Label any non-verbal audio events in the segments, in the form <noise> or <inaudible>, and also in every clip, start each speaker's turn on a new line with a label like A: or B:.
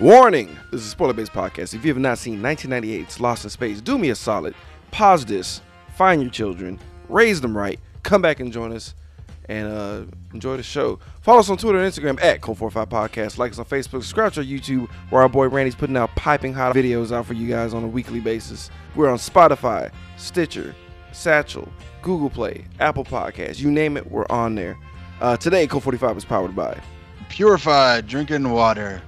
A: Warning! This is a spoiler based podcast. If you have not seen 1998's Lost in Space, do me a solid. Pause this, find your children, raise them right, come back and join us, and uh, enjoy the show. Follow us on Twitter and Instagram at Code45 Podcast. Like us on Facebook, subscribe to our YouTube, where our boy Randy's putting out piping hot videos out for you guys on a weekly basis. We're on Spotify, Stitcher, Satchel, Google Play, Apple Podcasts, you name it, we're on there. Uh, today, Code 45 is powered by.
B: Purified drinking water.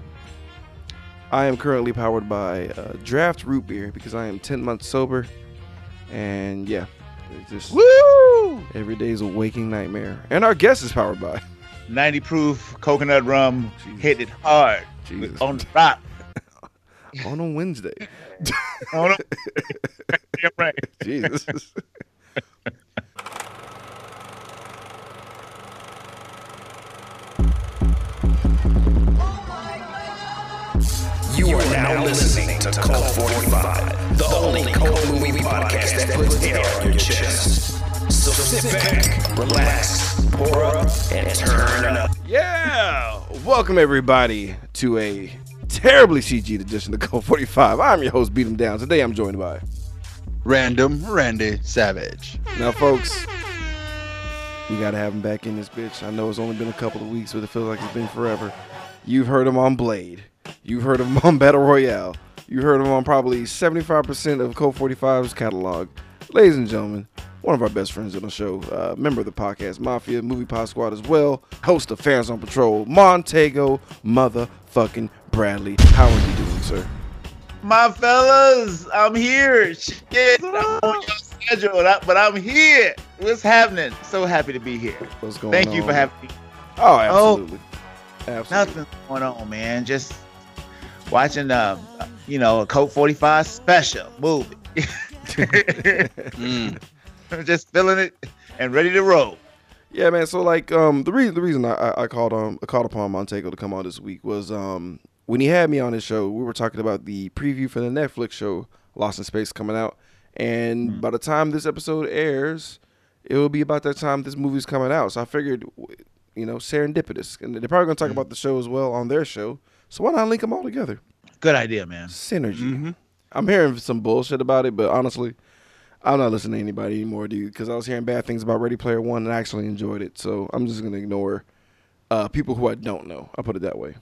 A: I am currently powered by uh, Draft Root Beer because I am 10 months sober. And yeah, just
B: Woo!
A: every day is a waking nightmare. And our guest is powered by <laughs>
C: 90 proof coconut rum,
A: Jesus.
C: hit it hard
A: Jesus.
C: on the rock. <laughs>
A: on a Wednesday.
C: On the- <laughs> Damn right.
A: Jesus.
D: You are now listening to Cult 45, the only cult movie podcast that puts air on your chest. So sit back, relax, pour up, and turn it up.
A: yeah. Welcome everybody to a terribly CG edition of Code 45. I'm your host, Beat 'em Down. Today I'm joined by
B: Random Randy Savage.
A: Now, folks, we got to have him back in this bitch. I know it's only been a couple of weeks, but it feels like it's been forever. You've heard him on Blade. You've heard of him on <laughs> Battle Royale. You've heard of him on probably 75% of Code 45's catalog. Ladies and gentlemen, one of our best friends on the show, uh, member of the podcast Mafia, Movie Pod Squad as well, host of Fans on Patrol, Montego motherfucking Bradley. How are you doing, sir?
C: My fellas, I'm here. Shit, I'm on your schedule, but I'm here. What's happening? So happy to be here.
A: What's going
C: Thank
A: on?
C: Thank you for having me.
A: Oh, absolutely. Absolutely.
C: Nothing's going on, man. Just watching, uh, you know, a Coke 45 special movie.
B: Mm. <laughs>
C: Just feeling it and ready to roll.
A: Yeah, man. So like, um, the reason the reason I, I- I called um I called upon Montego to come on this week was um when he had me on his show, we were talking about the preview for the Netflix show Lost in Space coming out, and by the time this episode airs, it will be about that time this movie's coming out. So I figured, you know, serendipitous, and they're probably gonna talk about the show as well on their show. So why not link them all together?
C: Good idea, man.
A: Synergy.
B: Mhm.
A: I'm hearing some bullshit about it, but honestly, I'm not listening to anybody anymore, dude. Because I was hearing bad things about Ready Player One and I actually enjoyed it. So I'm just gonna ignore uh, people who I don't know. I'll put it that way.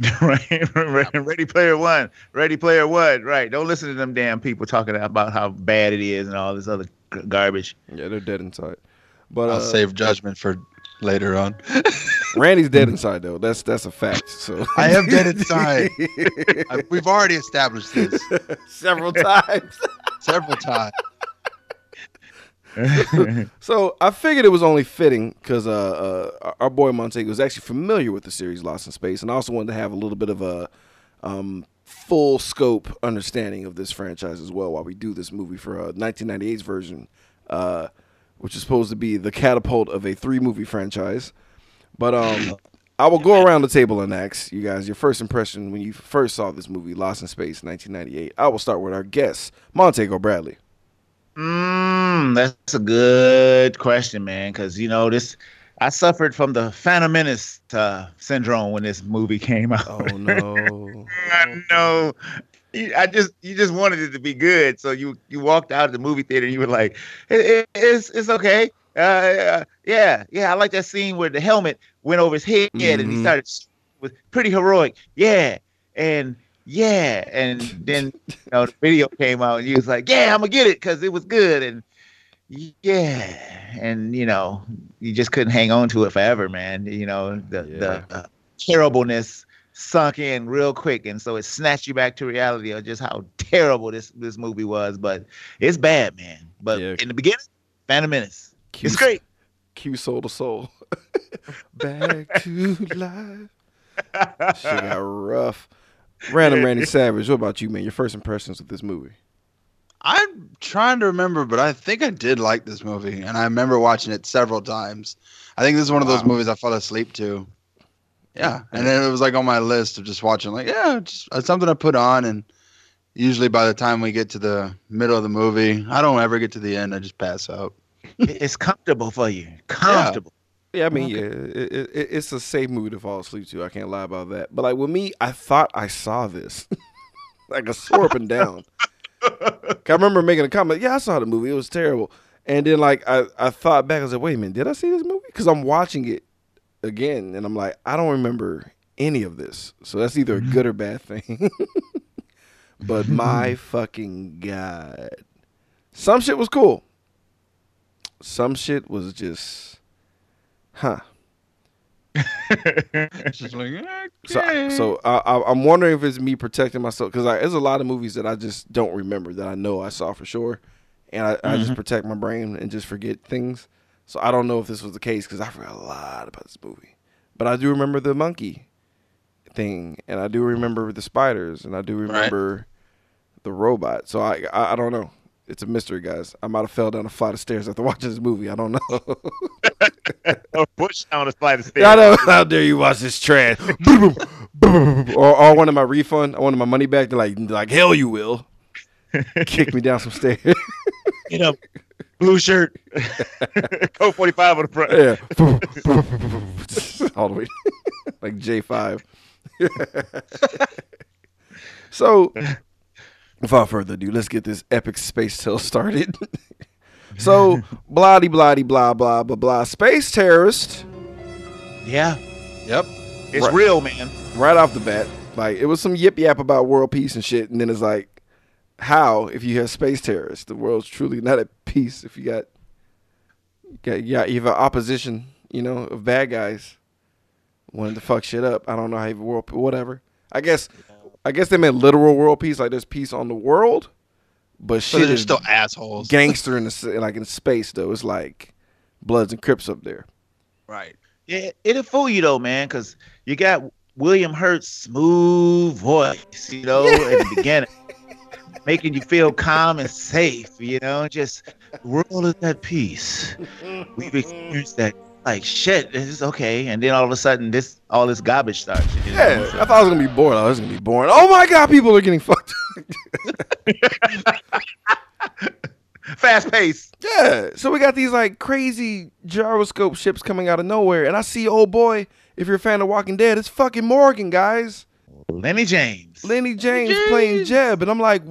A: <laughs>
C: right, right. Ready Player One. Ready Player One. Right. Don't listen to them damn people talking about how bad it is and all this other garbage.
A: Yeah, they're dead inside. But
B: I'll
A: uh,
B: save judgment for later on. <laughs>
A: Randy's dead inside though. That's that's a fact. So
B: I am dead inside. <laughs> I, we've already established this
A: several times. <laughs>
B: several times. <laughs>
A: So I figured it was only fitting because uh, uh, our boy Montego was actually familiar with the series Lost in Space, and I also wanted to have a little bit of a um, full scope understanding of this franchise as well while we do this movie for uh, 1998's version, uh, which is supposed to be the catapult of a three movie franchise. But um, I will go around the table and ask you guys your first impression when you first saw this movie, Lost in Space, 1998. I will start with our guest, Montego Bradley.
C: Mm, that's a good question, man. Because you know this, I suffered from the Phantom Menace uh, syndrome when this movie <laughs> came out.
A: Oh no. <laughs>
C: I know. You- I just you just wanted it to be good, so you you walked out of the movie theater and you were like, it, it- it's it's okay. Uh, Uh, yeah, yeah. I like that scene where the helmet went over his head and he
A: Mhm.
C: started with pretty heroic. Yeah, and yeah, and then you know the video came out and he was like, yeah, I'm gonna get it because it was good and yeah, and you know you just couldn't hang on to it forever, man. You know the
A: Yeah.
C: the uh, terribleness sunk in real quick, and so it snatched you back to reality of just how terrible this this movie was. But it's bad, man. But
A: Yeah.
C: in the beginning, Phantom Menace,
A: Q-
C: it's great.
A: Q Soul II Soul. <laughs> Back <laughs> to life. Shit got rough. Random Randy Savage. What about you, man? Your first impressions of this movie?
B: I'm trying to remember, but I think I did like this movie, and I remember watching it several times. I think this is one of those
A: Wow.
B: movies I fell asleep to. Yeah, and then it was like on my list of just watching, like, yeah, just it's something I put on, and usually by the time we get to the middle of the movie, I don't ever get to the end. I just pass out.
C: It- it's comfortable for you, comfortable.
A: Yeah, I mean, yeah, it, it, it- it's a safe movie to fall asleep to. I can't lie about that. But like with me, I thought I saw this. <laughs> like a swore up and down. <laughs> I remember making a comment. Yeah, I saw the movie. It was terrible. And then like I, I thought back. I was like, wait a minute, did I see this movie? Because I'm watching it again, and I'm like, I don't remember any of this. So that's either a good or bad thing. <laughs> but my fucking god, some shit was cool. Some shit was just, huh. <laughs>
B: Just like,
A: So,
B: okay.
A: so I, I, I'm wondering if it's me protecting myself because there's a lot of movies that I just don't remember that I know I saw for sure, and I, I just mm-hmm. protect my brain and just forget things. So I don't know if this was the case because I forgot a lot about this movie, but I do remember the monkey thing, and I do remember the spiders, and I do remember the robot. So I, I I don't know. It's a mystery, guys. I might have fell down a flight of stairs after <laughs> watching this movie. I don't know.
C: or push down a flight of stairs. <laughs>
A: I know. How dare you watch this trash? <laughs> or, or I wanted my refund. I wanted my money back. They're like, like hell you will. Kick me down some stairs.
C: Get up, blue shirt, code forty five on the front.
A: yeah. All the way. like J5. so, without further ado, let's get this epic space <laughs> tale started. <laughs> so, bloody, bloody, blah, blah, blah, blah. Space terrorist.
C: Yeah,
B: yep.
C: it's
A: Right.
C: real, man.
A: right off the bat. Like it was some yip yap about world peace and shit, and then it's like, how if you have space terrorists, the world's truly not at peace. If you got, got yeah, you have an opposition, you know, of bad guys wanting to fuck shit up. I don't know how you world, whatever. I guess, I guess they meant literal world peace, like there's peace on the world, but
B: But
A: shit
B: they're
A: is
B: still assholes.
A: gangster in the like in space though. It's like Bloods and Crips up there.
B: Right.
C: Yeah, it'll fool you though, man, because you got William Hurt's smooth voice, you know, at the <laughs> beginning, making you feel calm and safe, you know, just the world is at peace. We've experienced that. Like shit, this is okay, and then all of a sudden, this all this garbage starts. You know?
A: Yeah,
C: So-
A: I thought I was gonna be bored. I was gonna be boring. Oh my god, people are getting fucked. <laughs>
C: fast pace.
A: Yeah. So we got these like crazy gyroscope ships coming out of nowhere, and I see old boy. If you're a fan of Walking Dead, it's fucking Morgan, guys.
C: Lenny James.
A: Lenny James playing Jeb, and I'm like,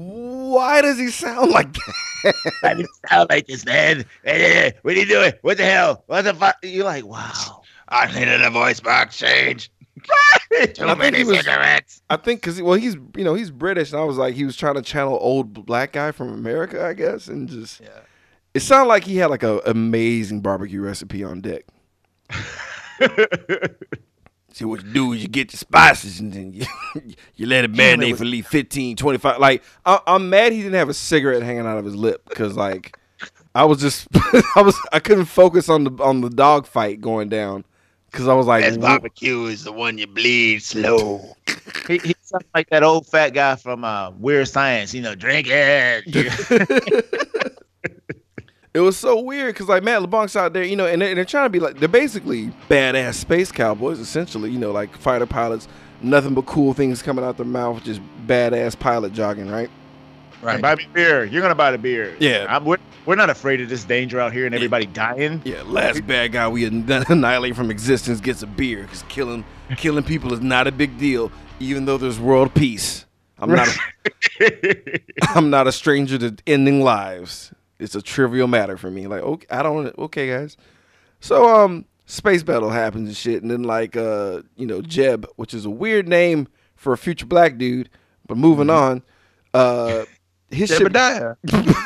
A: why does he sound like that?
C: I didn't sound like this, man. What are you doing? What the hell? What the fuck? You're like, wow.
B: I needed a voice box change. <laughs>
C: Too
A: many was-
C: cigarettes.
A: I think because well, he's you know he's British, and I was like, he was trying to channel old black guy from America, I guess, and just
B: Yeah.
A: it sounded like he had like a amazing barbecue recipe on deck. <laughs> See what you do is you get your spices and then you, <laughs> you let it
C: Damn, it
A: marinate
C: was-
A: for at least 15, 25. Like I, I'm mad he didn't have a cigarette hanging out of his lip because like I was just <laughs> I was I couldn't focus on the on the dog fight going down because I was like
B: Best
A: "Wh-
B: barbecue is the one you bleed slow. <laughs>
C: He, he sounds like that old fat guy from uh, Weird Science. You know, drink it.
A: It was so weird because like Matt LeBlanc's out there, you know, and they're, and they're trying to be like they're basically badass space cowboys, essentially, you know, like fighter pilots, nothing but cool things coming out their mouth, just badass pilot jogging, right?
B: Right.
C: Buy me beer. You're gonna buy the beer.
A: Yeah.
C: I'm, we're, we're not afraid of this danger out here and everybody dying.
A: Yeah, last bad guy we annihilate from existence gets a beer because killing killing people is not a big deal, even though there's world peace. I'm not a, <laughs> I'm not a stranger to ending lives. It's a trivial matter for me. Like, okay, I don't. Okay, guys. So, um, space battle happens and shit, and then like, uh, you know, Jeb, which is a weird name for a future black dude. But moving on, uh, his ship
B: Jebediah. <laughs>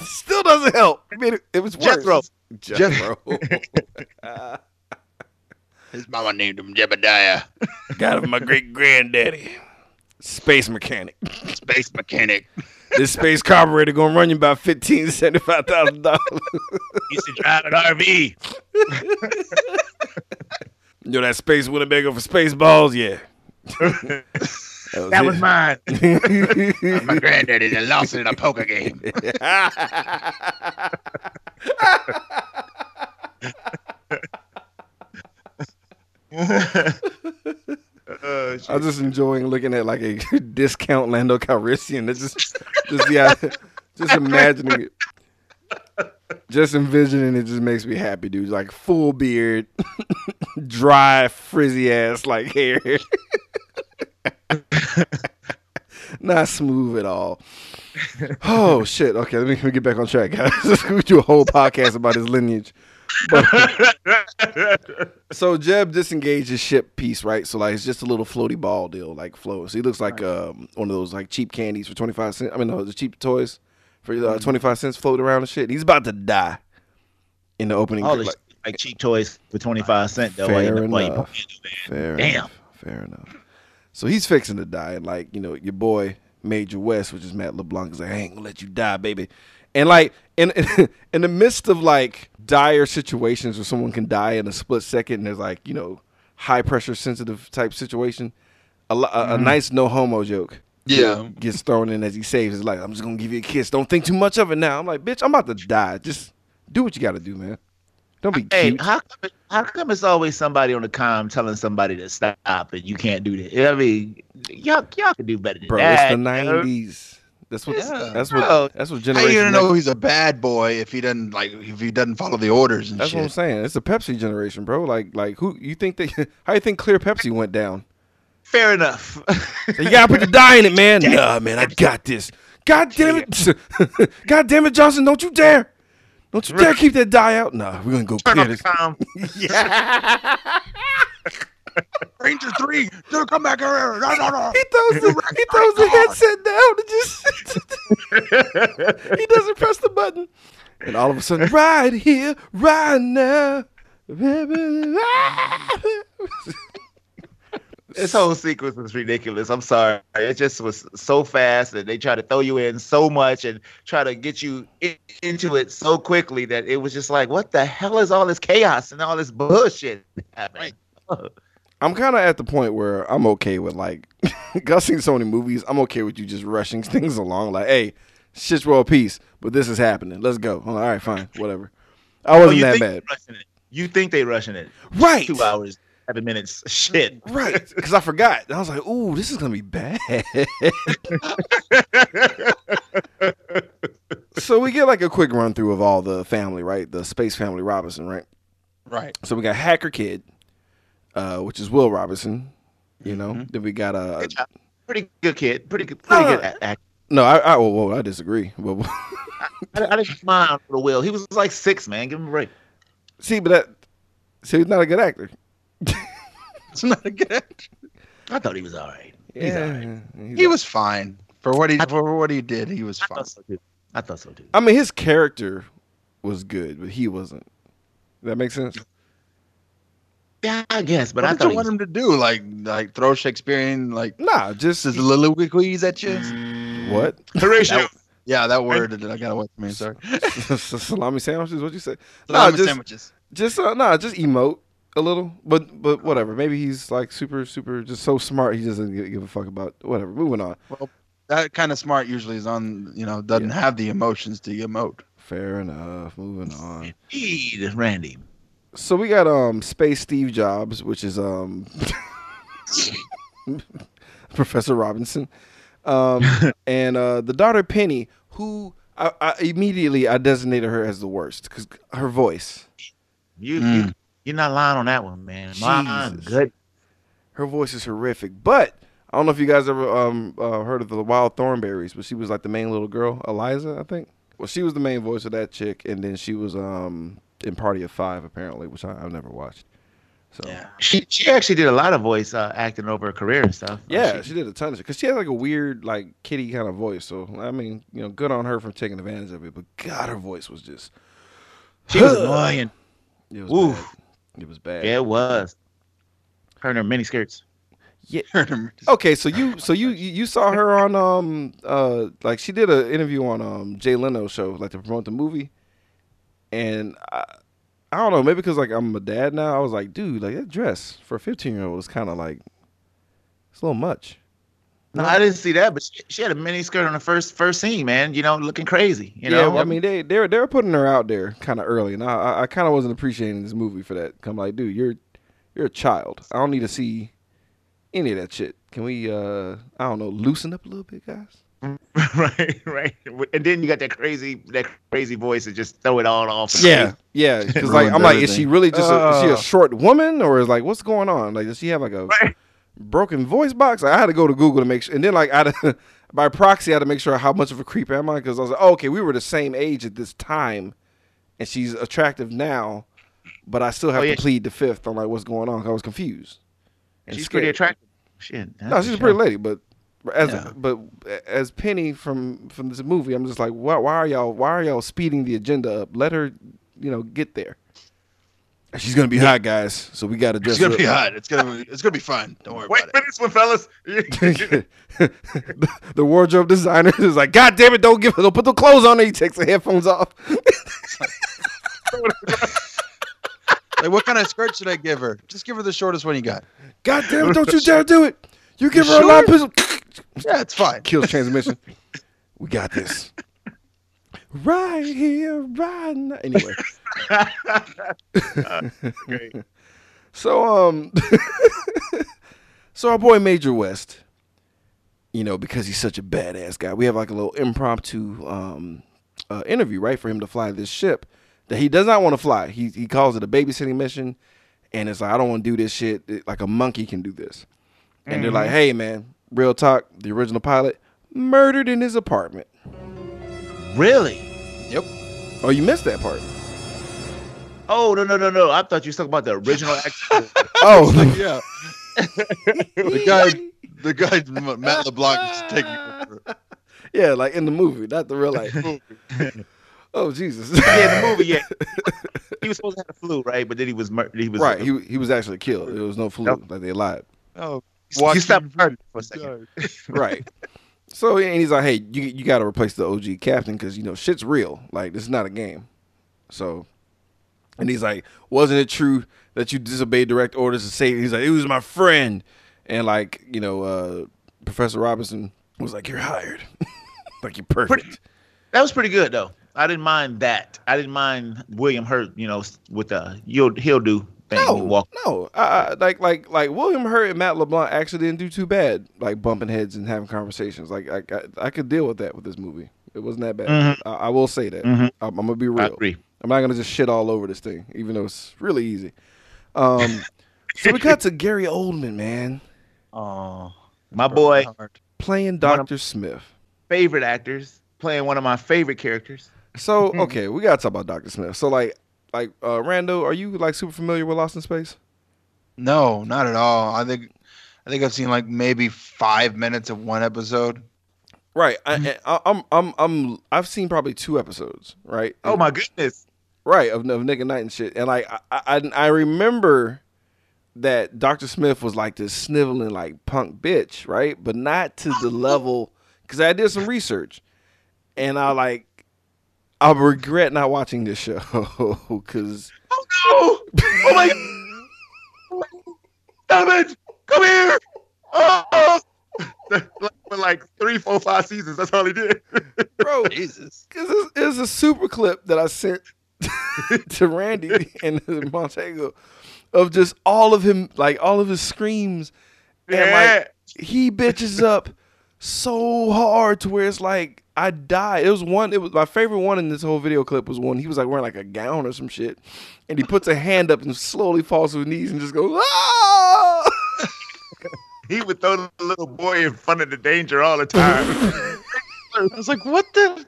A: still doesn't help. I mean, it, it was worse.
C: Jethro.
A: Jethro. <laughs> <laughs>
B: His mama named him Jebediah.
A: Got him from my great granddaddy. Space mechanic.
B: Space mechanic.
A: This space carburetor gonna run you about fifteen seventy five thousand dollars. <laughs>
C: You should drive an RV. <laughs>
A: You know that space Winnebago for Spaceballs? Yeah. <laughs>
C: That was mine.
B: My granddaddy that lost it in a poker game.
C: Uh,
A: I'm just enjoying looking at like a <laughs> discount Lando Calrissian. That's just, just yeah, <laughs> just imagining it. just envisioning it just makes me happy, dude. Like full beard, <laughs> dry, frizzy ass like hair. Not smooth at all. Oh shit. Okay, let me, let me get back on track, guys. we do a whole podcast about his lineage. But, so Jeb disengages his ship piece, right? So like it's just a little floaty ball deal, like floats. He looks like um, one of those like cheap candies for twenty five cents. I mean, no, the cheap toys for uh, twenty five cents floating around and shit. He's about to die in the opening.
C: All
A: like,
C: this like cheap toys for twenty five cent though.
A: Fair enough. Fair
C: Damn.
A: enough. Fair enough. So he's fixing to die, and like you know, your boy Major West, which is Matt LeBlanc, is like, I ain't gonna let you die, baby. And like in <laughs> in the midst of like dire situations where someone can die in a split second, and there's like you know high pressure sensitive type situation, a, a, a mm-hmm. nice no homo joke.
B: Yeah.
A: Gets thrown in as he saves his life. I'm just gonna give you a kiss. Don't think too much of it now. I'm like, bitch, I'm about to die. Just do what you gotta do, man. Don't be
C: Hey,
A: cute.
C: how come, how come it's always somebody on the com telling somebody to stop and you can't do that? I mean, y'all y'all can do better than
A: Bro,
C: that.
A: it's the
C: you know?
A: '90s. That's what.
B: Yeah.
A: That's
C: Bro,
A: what. That's what Generation.
B: How you gonna know he's a bad boy if he doesn't like if he doesn't follow the orders and
A: That's what I'm saying. It's a Pepsi generation, bro. Like, like who you think they? <laughs> How you think Clear Pepsi went down?
C: Fair enough. <laughs>
A: You gotta put the dye in it, man. <laughs> Nah, man, I got this. God damn it! God damn it, Johnson! Don't you dare! Don't you dare keep that dye out. Nah, we're gonna go
C: Turn
A: clear
C: off the
A: this.
C: com.
B: Ranger three, dude, come back here! <laughs> No, no, no.
A: He throws the he throws the headset down and just <laughs> he doesn't press the button, and all of a sudden, right here, right now. <laughs>
C: This whole sequence was ridiculous. I'm sorry. It just was so fast and they try to throw you in so much and try to get you in, into it so quickly that it was just like, what the hell is all this chaos and all this bullshit happening?
A: I'm kind of at the point where I'm okay with like, <laughs> I've seen so many movies. I'm okay with you just rushing <laughs> things along. Like, hey, shit's world peace, but this is happening. Let's go. Oh, all right, fine, whatever. I
C: Oh,
A: wasn't
C: you
A: that bad.
C: they rushing it. You think they rushing it?
A: Right.
C: Two hours, seven minutes. <laughs> Shit.
A: Right, because I forgot. I was like, "Ooh, this is gonna be bad." so we get like a quick run through of all the family, right? The Space Family Robinson, right?
B: Right.
A: So we got Hacker Kid, uh, which is Will Robinson. You know, then we got a
C: Good job. Pretty good kid. Pretty good. Pretty
A: Uh,
C: good act- act.
A: no, I, I, whoa, whoa, I disagree. But <laughs>
C: I, I didn't mind for the Will. He was like six, man. Give him a break.
A: see, but that, see, he's not a good actor. <laughs>
B: It's not a good. Actor.
C: I thought he was all right. He's all right.
A: he's
B: He was fine for what he for what he did. He was
C: I
B: fine.
C: thought so too. I thought so too.
A: I mean, his character was good, but he wasn't. That makes sense.
C: Yeah, I guess, but
B: what
C: I
B: did
C: thought
B: you want him to do? Like like throw Shakespearean like
A: Nah, just
B: this soliloquies at you?
A: what?
C: Horatio.
B: That- yeah, that word that I got away from me. Sorry. <laughs>
A: salami sandwiches. What you say?
B: Salami
A: just-
B: sandwiches.
A: Just uh, nah, just emote a little, but but whatever. Maybe he's like super super just so smart he doesn't give, give a fuck about whatever. Moving on.
B: Well, that kind of smart usually is on you know doesn't have the emotions to emote.
A: Fair enough. Moving on.
C: Indeed, Randy.
A: So we got um Space Steve Jobs, which is um <laughs> Professor Robinson, um <laughs> and uh the daughter Penny, who I, I immediately I designated her as the worst because her voice.
C: You,
B: Mm.
C: you you're not lying on that one, man. My
A: Jesus.
C: good.
A: her voice is horrific. But I don't know if you guys ever um uh, heard of the Wild Thornberrys, but she was like the main little girl, Eliza, I think. Well, she was the main voice of that chick, and then she was um in Party of Five apparently, which I, I've never watched. So yeah,
C: She she actually did a lot of voice uh, acting over her career and stuff. Yeah,
A: she, did a ton of shit because she had like a weird like kitty kind of voice. So I mean, you know, good on her for taking advantage of it. But God, her voice was just <sighs>
C: she was annoying.
A: it was
C: Oof.
A: bad. It was bad.
C: Yeah, it was. Her and her mini skirts. Yeah. <laughs>
A: Okay, so you so you you you saw her on um uh like she did an interview on um Jay Leno's show like to promote the movie, and I I don't know maybe because like I'm a dad now I was like dude like that dress for a 15 year old is kind of like it's a little much.
C: No, I didn't see that, but she, she had a mini skirt on the first first scene, man. You know, looking crazy. You
A: yeah,
C: know,
A: I mean they they were they were putting her out there kind of early, and I I, I kind of wasn't appreciating this movie for that. I'm like dude you're you're a child. I don't need to see any of that shit. Can we, uh, I don't know, loosen up a little bit, guys? <laughs>
C: right, right. And then you got that crazy, that crazy voice and just throw it all off.
A: Yeah, yeah. <laughs> Because like I'm like, is she really just a, is she
C: Uh.
A: a short woman or is like what's going on? Like, does she have like a
C: Right.
A: broken voice box? I had to go to Google to make sure, and then like I had to, <laughs> by proxy I had to make sure how much of a creep am I? Because I was like, oh, okay, we were the same age at this time, and she's attractive now, but I still have
C: Oh, yeah.
A: to plead the fifth on like what's going on. 'cause I was confused. and
C: She's pretty attractive. Shit.
A: No, she's a pretty lady, but as
B: Yeah.
A: but as Penny from from this movie, I'm just like, why, why are y'all why are y'all speeding the agenda up? Let her, you know, get there. She's gonna be hot, guys. So we got to dress
B: It's gonna
A: her
B: be
A: up.
B: hot. It's gonna be it's gonna be fun. Don't worry about it.
C: Wait
B: about
C: for this one, fellas.
A: the, <laughs> <laughs> the wardrobe designer is like, God damn it! Don't give, her don't put the clothes on. her. He takes the headphones off.
B: it. <laughs> Like, what kind of skirt should I give her? Just give her the shortest one you got.
A: God damn it! Don't you dare do it! You give her a long pistol.
B: Yeah, it's fine.
A: Kills transmission. we got this. Right here, right now. Anyway.
C: Great. <laughs>
A: So um <laughs> So our boy Major West, you know, because he's such a badass guy, we have like a little impromptu um uh, interview, right, for him to fly this ship that he does not want to fly. He he calls it a babysitting mission and it's like I don't want to do this shit It- like a monkey can do this. And they're like, "Hey man, real talk, the original pilot murdered in his apartment."
C: Really?
B: Yep.
A: Oh, you missed that part.
C: Oh no no no no! I thought you was talking about the original <laughs> actor.
A: Oh, <laughs>
B: Yeah. <laughs> The guy, the guy, Matt LeBlanc is taking over.
A: yeah, like in the movie, not the real life. oh Jesus!
C: yeah, in the movie, yeah. He was supposed to have the flu, right? But then he was mur- he was
A: right, he he was actually killed. There was no flu,
C: Yep.
A: like they lied.
B: Oh,
C: he stopped murder for a second. <laughs>
A: Right. so and he's like, "Hey, you you got to replace the OG captain because you know shit's real. Like this is not a game." So, and he's like, "Wasn't it true that you disobeyed direct orders to save?" He's like, "It was my friend," and like you know, uh, Professor Robinson was like, "You're hired." <laughs> like you're perfect.
C: That was pretty good though. I didn't mind that. I didn't mind William Hurt, you know, with the you'll he'll do thing.
A: No,
C: walk.
A: no. I, I, like, like, like William Hurt and Matt LeBlanc actually didn't do too bad. Like bumping heads and having conversations. Like, I, I, I could deal with that with this movie. It wasn't that bad.
C: Mhm.
A: I, I will say that.
C: Mhm.
A: I'm, I'm gonna be
C: I
A: real.
C: agree.
A: I'm not gonna just shit all over this thing, even though it's really easy. Um, so we cut to Gary Oldman, man, <laughs>
C: Oh, my boy,
A: playing Doctor Smith.
C: favorite actors, playing one of my favorite characters.
A: So okay, we gotta talk about Doctor Smith. So like, like uh, Rando, are you like super familiar with Lost in Space?
B: No, not at all. I think, I think I've seen like maybe five minutes of one episode.
A: Right. I, I, I'm, I'm, I'm, I've seen probably two episodes. Right.
C: Oh my goodness.
A: Right of, of Nick at Nite and shit, and like I, I I remember that Dr. Smith was like this sniveling like punk bitch, right? But not to the level because I did some research, and I like I regret not watching this show <laughs> because
C: Oh no! Oh my! Oh, Stop it! Come here! Oh! <laughs> For like three, four, five seasons. That's all he did. <laughs>
A: bro,
B: Jesus.
A: Cause it's, it's a super clip that I sent to Randy and Montego of just all of him, like all of his screams, and like he bitches up so hard to where it's like I died. It was one. It was my favorite one in this whole video clip was one he was like wearing like a gown or some shit, and he puts a hand up and slowly falls to his knees and just goes ah. <laughs>
C: He would throw the little boy in front of the danger all the time. <laughs>
B: I was like, what the?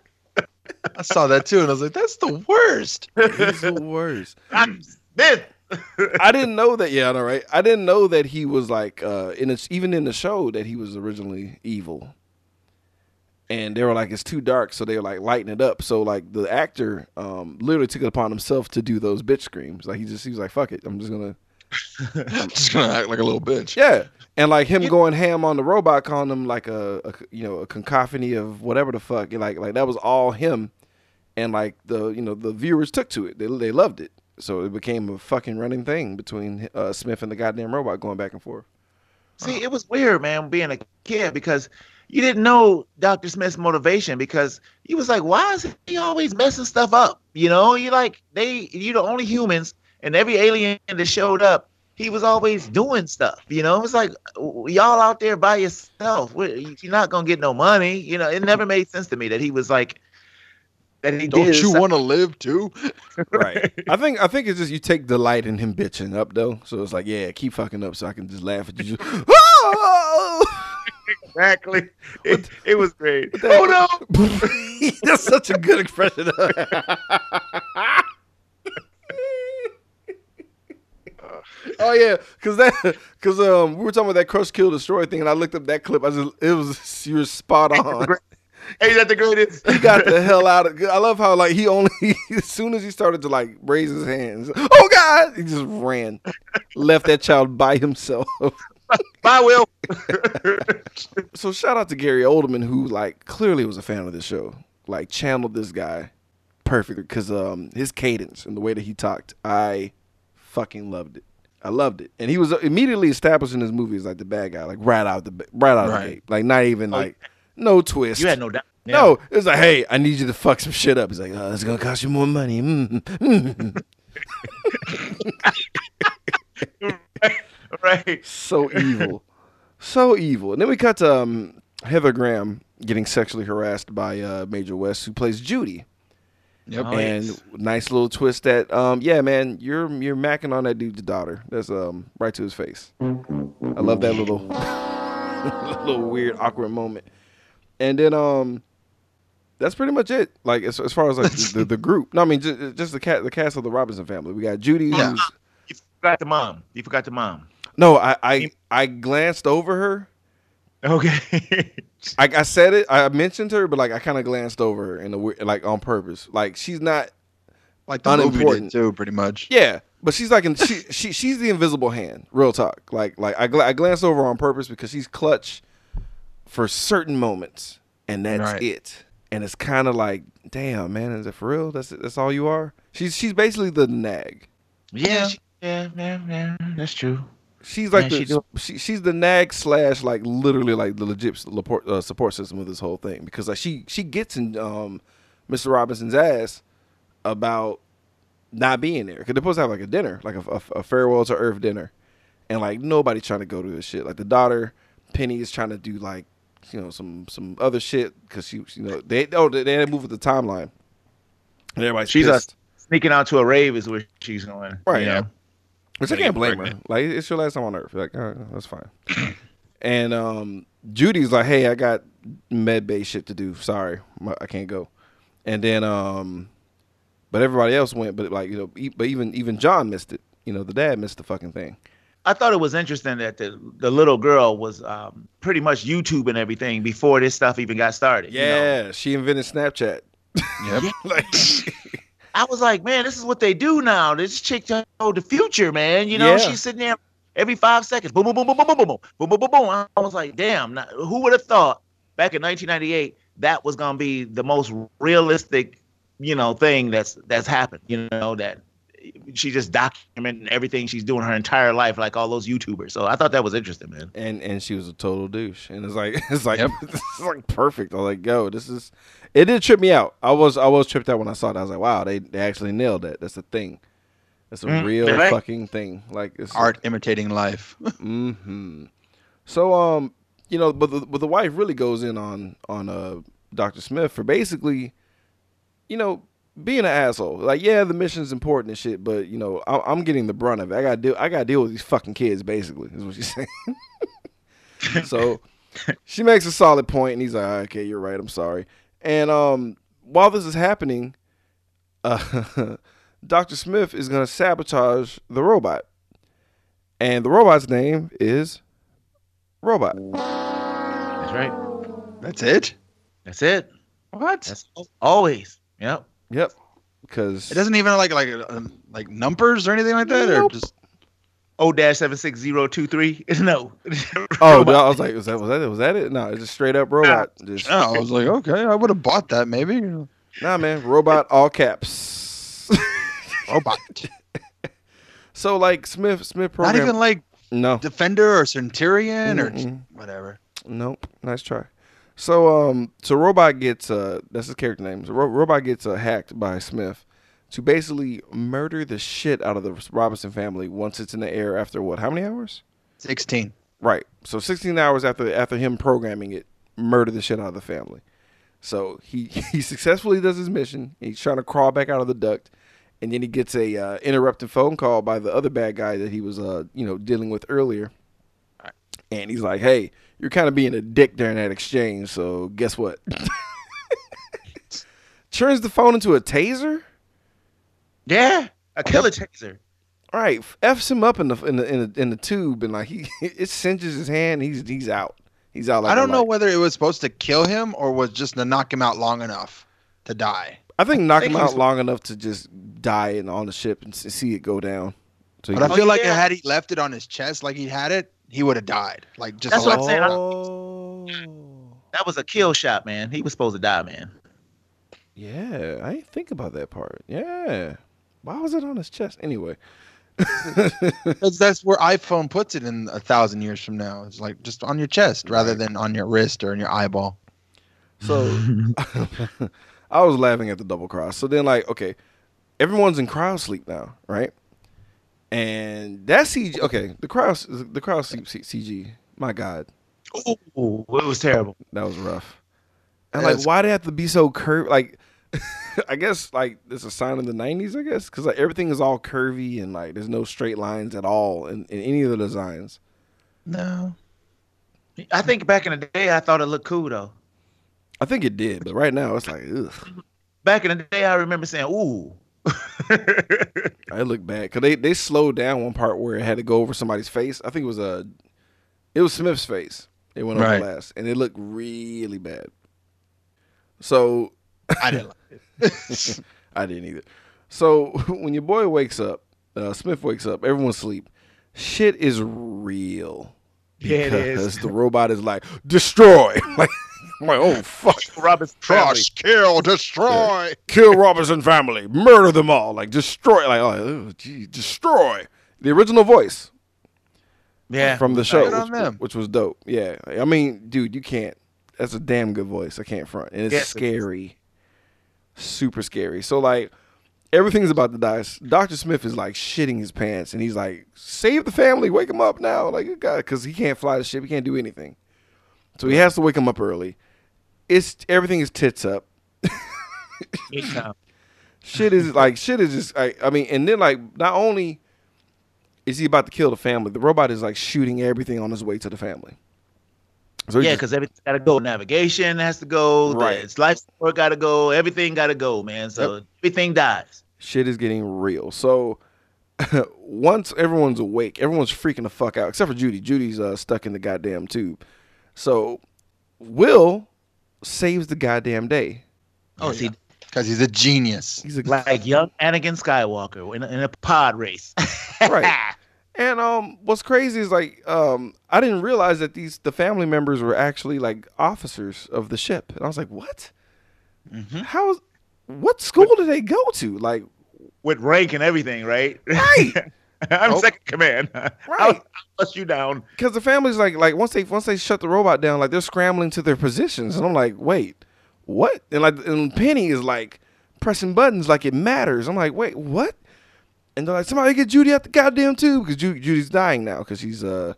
B: I saw that too, and I was like, that's the worst. <laughs>
A: He's the worst.
C: I'm Smith.
A: I didn't know that. Yeah, all right. I didn't know that he was like uh in it's even in the show that he was originally evil. And they were like, it's too dark, so they were like lighting it up. So like the actor um literally took it upon himself to do those bitch screams. Like he just he was like, fuck it, I'm just gonna
B: I'm <laughs> just gonna act like a little bitch.
A: yeah. And like him going ham on the robot, calling him like a, a you know a cacophony of whatever the fuck. Like like that was all him. And like the you know the viewers took to it. They they loved it. So it became a fucking running thing between uh, Smith and the goddamn robot going back and forth.
C: See, it was weird, man, being a kid because you didn't know Dr. Smith's motivation because he was like, why is he always messing stuff up? You know, you like they you the only humans and every alien that showed up, he was always doing stuff. You know, it was like y'all out there by yourself. You're not gonna get no money. You know, it never made sense to me that he was like that he
B: Don't
C: did.
B: you want to live too? <laughs>
A: Right. I think I think it's just you take delight in him bitching up though. So it's like, yeah, keep fucking up so I can just laugh at you. <laughs> <laughs> Ah!
C: Exactly? It, it was great. Oh <laughs> no!
A: That's such a good expression. <laughs> <laughs> oh yeah, cause that, cause um, we were talking about that crush, kill, destroy thing, and I looked up that clip. I just, it was you were spot on.
C: Ain't that the greatest?
A: He got the hell out of. I love how like he only as soon as he started to like raise his hands, oh god, he just ran, left that child by himself. <laughs>
C: Bye, Will. <laughs>
A: so shout out to Gary Oldman who like clearly was a fan of the show, like channeled this guy perfectly because um his cadence and the way that he talked, I fucking loved it. I loved it, and he was immediately established in his movies like the bad guy, like right out the right out of the
B: Right.
A: gate, like not even
C: Oh,
A: like no twist.
C: you had no doubt. Yeah.
A: No, it was like, hey, I need you to fuck some shit up. He's like, oh, it's gonna cost you more money. Mm, <laughs> mm. <laughs>
C: right.
A: so evil, so evil. And then we cut to um, Heather Graham getting sexually harassed by uh, Major West, who plays Judy.
B: Yep.
A: And
C: yes.
A: nice little twist that, um, yeah, man, you're you're macking on that dude's daughter. That's um right to his face. I love that little <laughs> little weird awkward moment. And then um, that's pretty much it. Like as, as far as like the, the group. No, I mean just, just the cat the cast of the Robinson family. We got Judy.
B: Yeah.
A: Who's,
C: You forgot the mom. You forgot the mom.
A: No, I, I I glanced over her.
C: Okay. <laughs>
A: I, I said it. I mentioned her, but like I kind of glanced over her in the weird, like on purpose. Like she's not.
B: Like the movie
A: Unimportant.
B: did too, pretty much.
A: Yeah, but she's like in, she she she's the invisible hand. Real talk. Like like I gla- I glanced over on purpose because she's clutch for certain moments, and that's
B: Right.
A: it. And it's kind of like, damn man, is it for real? That's that's all you are. She's she's basically the nag.
C: yeah. Yeah, yeah, yeah. That's true.
A: She's like
C: Yeah, she
A: she, she's the nag slash like literally like the legit support uh, support system of this whole thing because like she she gets in um Mr. Robinson's ass about not being there because they're supposed to have like a dinner like a, a, a farewell to Earth dinner and like nobody trying to go to this shit like the daughter Penny is trying to do like you know some some other shit because she you know they oh they, they had to move with the timeline and everybody's
C: She's a- Sneaking out to a rave is where she's going.
A: Right,
C: You
A: yeah.
C: know?
A: Which I can't
C: get
A: blame her. Like it's your last time on Earth. Like, all right, that's fine. <clears throat> and um, Judy's like, "Hey, I got med bay shit to do. Sorry, I can't go." And then um, but everybody else went. But like you know, but even even John missed it. You know, the dad missed the fucking thing.
C: I thought it was interesting that the the little girl was um, pretty much YouTube and everything before this stuff even got started. you know?
A: Yeah, she invented Snapchat. <laughs>
B: Yep.
A: like, <laughs>
C: I was like, man, this is what they do now. This chick know the future, man. You know,
A: Yeah.
C: she's sitting there every five seconds, boom, boom, boom, boom, boom, boom, boom, boom, boom, boom, boom, boom. I was like, damn, now, who would have thought back in 1998 that was gonna be the most realistic, you know, thing that's that's happened. You know that she just documenting everything she's doing her entire life, like all those YouTubers. So I thought that was interesting, man.
A: and and she was a total douche. And it's like <laughs> it's like
B: Yep. <laughs>
A: this is like perfect. I was like, yo, this is. It did trip me out. I was I was tripped out when I saw it. I was like, wow, they they actually nailed that. That's a thing. That's a
C: Mm,
A: real fucking thing. Like it's
B: Art imitating life. <laughs>
A: hmm So um, you know, but the, but the wife really goes in on on uh Dr. Smith for basically, you know, being an asshole. Like, yeah, the mission's important and shit, but you know, I, I'm getting the brunt of it. I got to deal. I got to deal with these fucking kids. Basically, is what she's <laughs> saying. <laughs> so she makes a solid point, and he's like, "Okay, you're right. I'm sorry." And um, while this is happening, uh, <laughs> Dr. Smith is gonna sabotage the robot, and the robot's name is Robot.
C: That's right.
B: That's it.
C: That's it.
B: What?
C: That's always. Yep.
A: Yep. Because
B: it doesn't even like like uh, like numbers or anything like that, or just
C: O dash seven six zero two three. <laughs> No. <laughs>
A: Oh,
C: Robot.
A: I was like, was that was that it? Was that it? No, it's just straight up robot. Just,
B: oh, I was like, okay, I would have bought that maybe.
A: nah, man, robot, all caps. <laughs>
B: Robot.
A: so like Smith, Smith program.
B: Not even like
A: no,
B: Defender or Centurion or
A: Mm-mm.
B: whatever.
A: Nope. Nice try. So um so robot gets uh that's his character name. So Ro- robot gets uh, hacked by Smith to basically murder the shit out of the Robinson family once it's in the air after what? How many hours?
B: 16.
A: Right. So 16 hours after after him programming it, murder the shit out of the family. So he <laughs> he successfully does his mission. He's trying to crawl back out of the duct, and then he gets a uh, interrupted phone call by the other bad guy that he was uh you know dealing with earlier. And he's like, "Hey, you're kind of being a dick during that exchange. So guess what? <laughs> Turns the phone into a taser.
C: Yeah, a killer taser.
A: All right, f's him up in the in the in the, in the tube, and like he <laughs> it cinches his hand. He's he's out. He's out. Like
B: I don't know
A: light.
B: whether it was supposed to kill him or was just to knock him out long enough to die.
A: I think knock
C: think
A: him out long enough to just die and on the ship and see it go down. So
B: But I
C: Oh,
B: feel like
C: yeah.
B: had he left it on his chest like he had it, he would have died. Like just
C: That's what I'm saying.
A: Oh,
C: That was a kill shot, man. He was supposed to die, man.
A: yeah, I didn't think about that part. Yeah, why was it on his chest anyway? <laughs>
B: That's, that's where iPhone puts it in a thousand years from now. It's like just on your chest rather than on your wrist or in your eyeball.
A: So <laughs> I was laughing at the double cross. So then, like, okay, everyone's in cryo sleep now, right? And that CG, okay, the cryo, the cryo sleep CG. My God,
C: Ooh, it was terrible.
A: that was rough. And
B: That's-
A: like, why they have to be so curvy? Like, <laughs> I guess like it's a sign of the '90s. I guess because like everything is all curvy and like there's no straight lines at all in, in any of the designs.
B: No.
C: I think back in the day, I thought it looked cool though.
A: I think it did, but right now it's like, ugh,
C: Back in the day, I remember saying, "Ooh." <laughs>
A: I looked bad because they they slowed down one part where it had to go over somebody's face. I think it was a, it was Smith's face. It went over
B: Right.
A: last, and it looked really bad. So
B: I didn't <laughs> like it. <laughs>
A: I didn't either. So <laughs> when your boy wakes up, uh, Smith wakes up, everyone's asleep. Shit is real.
C: Yeah, it is.
A: Because the robot is like, destroy. <laughs> like, I'm like, oh, fuck.
C: Robert's
B: Crush, kill, destroy.
A: Kill Robinson family. Murder them all. Like, destroy. Like, oh, gee, destroy. The original voice
C: Yeah.
A: from the show,
B: Good on
A: which,
B: them.
A: which was dope. Yeah. I mean, dude, you can't. That's a damn good voice. I can't front. And it's
C: Yes, it is.
A: scary. Super scary. So, like, everything's about to die. Dr. Smith is like shitting his pants and he's like, save the family, wake him up now. Like, God, because he can't fly the ship, he can't do anything. So he has to wake him up early. It's everything is tits up. <laughs> Shit is like shit is just like I mean, and then like not only is he about to kill the family, the robot is like shooting everything on his way to the family. So
C: Yeah,
A: just-
C: because everything got to go. Navigation has to go.
A: Right.
C: Right. Its life support got to go. Everything got to go, man. So everything dies.
A: shit is getting real. So <laughs> once everyone's awake, everyone's freaking the fuck out, except for Judy. Judy's uh, stuck in the goddamn tube. So Will saves the goddamn day.
C: Oh, see,
B: Because he's a genius.
A: He's a
C: like young Anakin Skywalker in a, in a pod race. <laughs>
A: Right. <laughs> And um, what's crazy is like um, I didn't realize that these the family members were actually like officers of the ship, and I was like, what?
C: Mhm.
A: How? What school did they go to? Like,
C: With rank and everything, right?
A: right? <laughs>
C: I'm
B: Oh.
C: second command. <laughs>
A: Right.
C: I'll, I'll bust you down.
A: Because the family's like, like once they once they shut the robot down, like they're scrambling to their positions, and I'm like, wait, what? And like, and Penny is like pressing buttons like it matters. I'm like, wait, what? And they're like, somebody get Judy out the goddamn tube because Ju- Judy's dying now because she's uh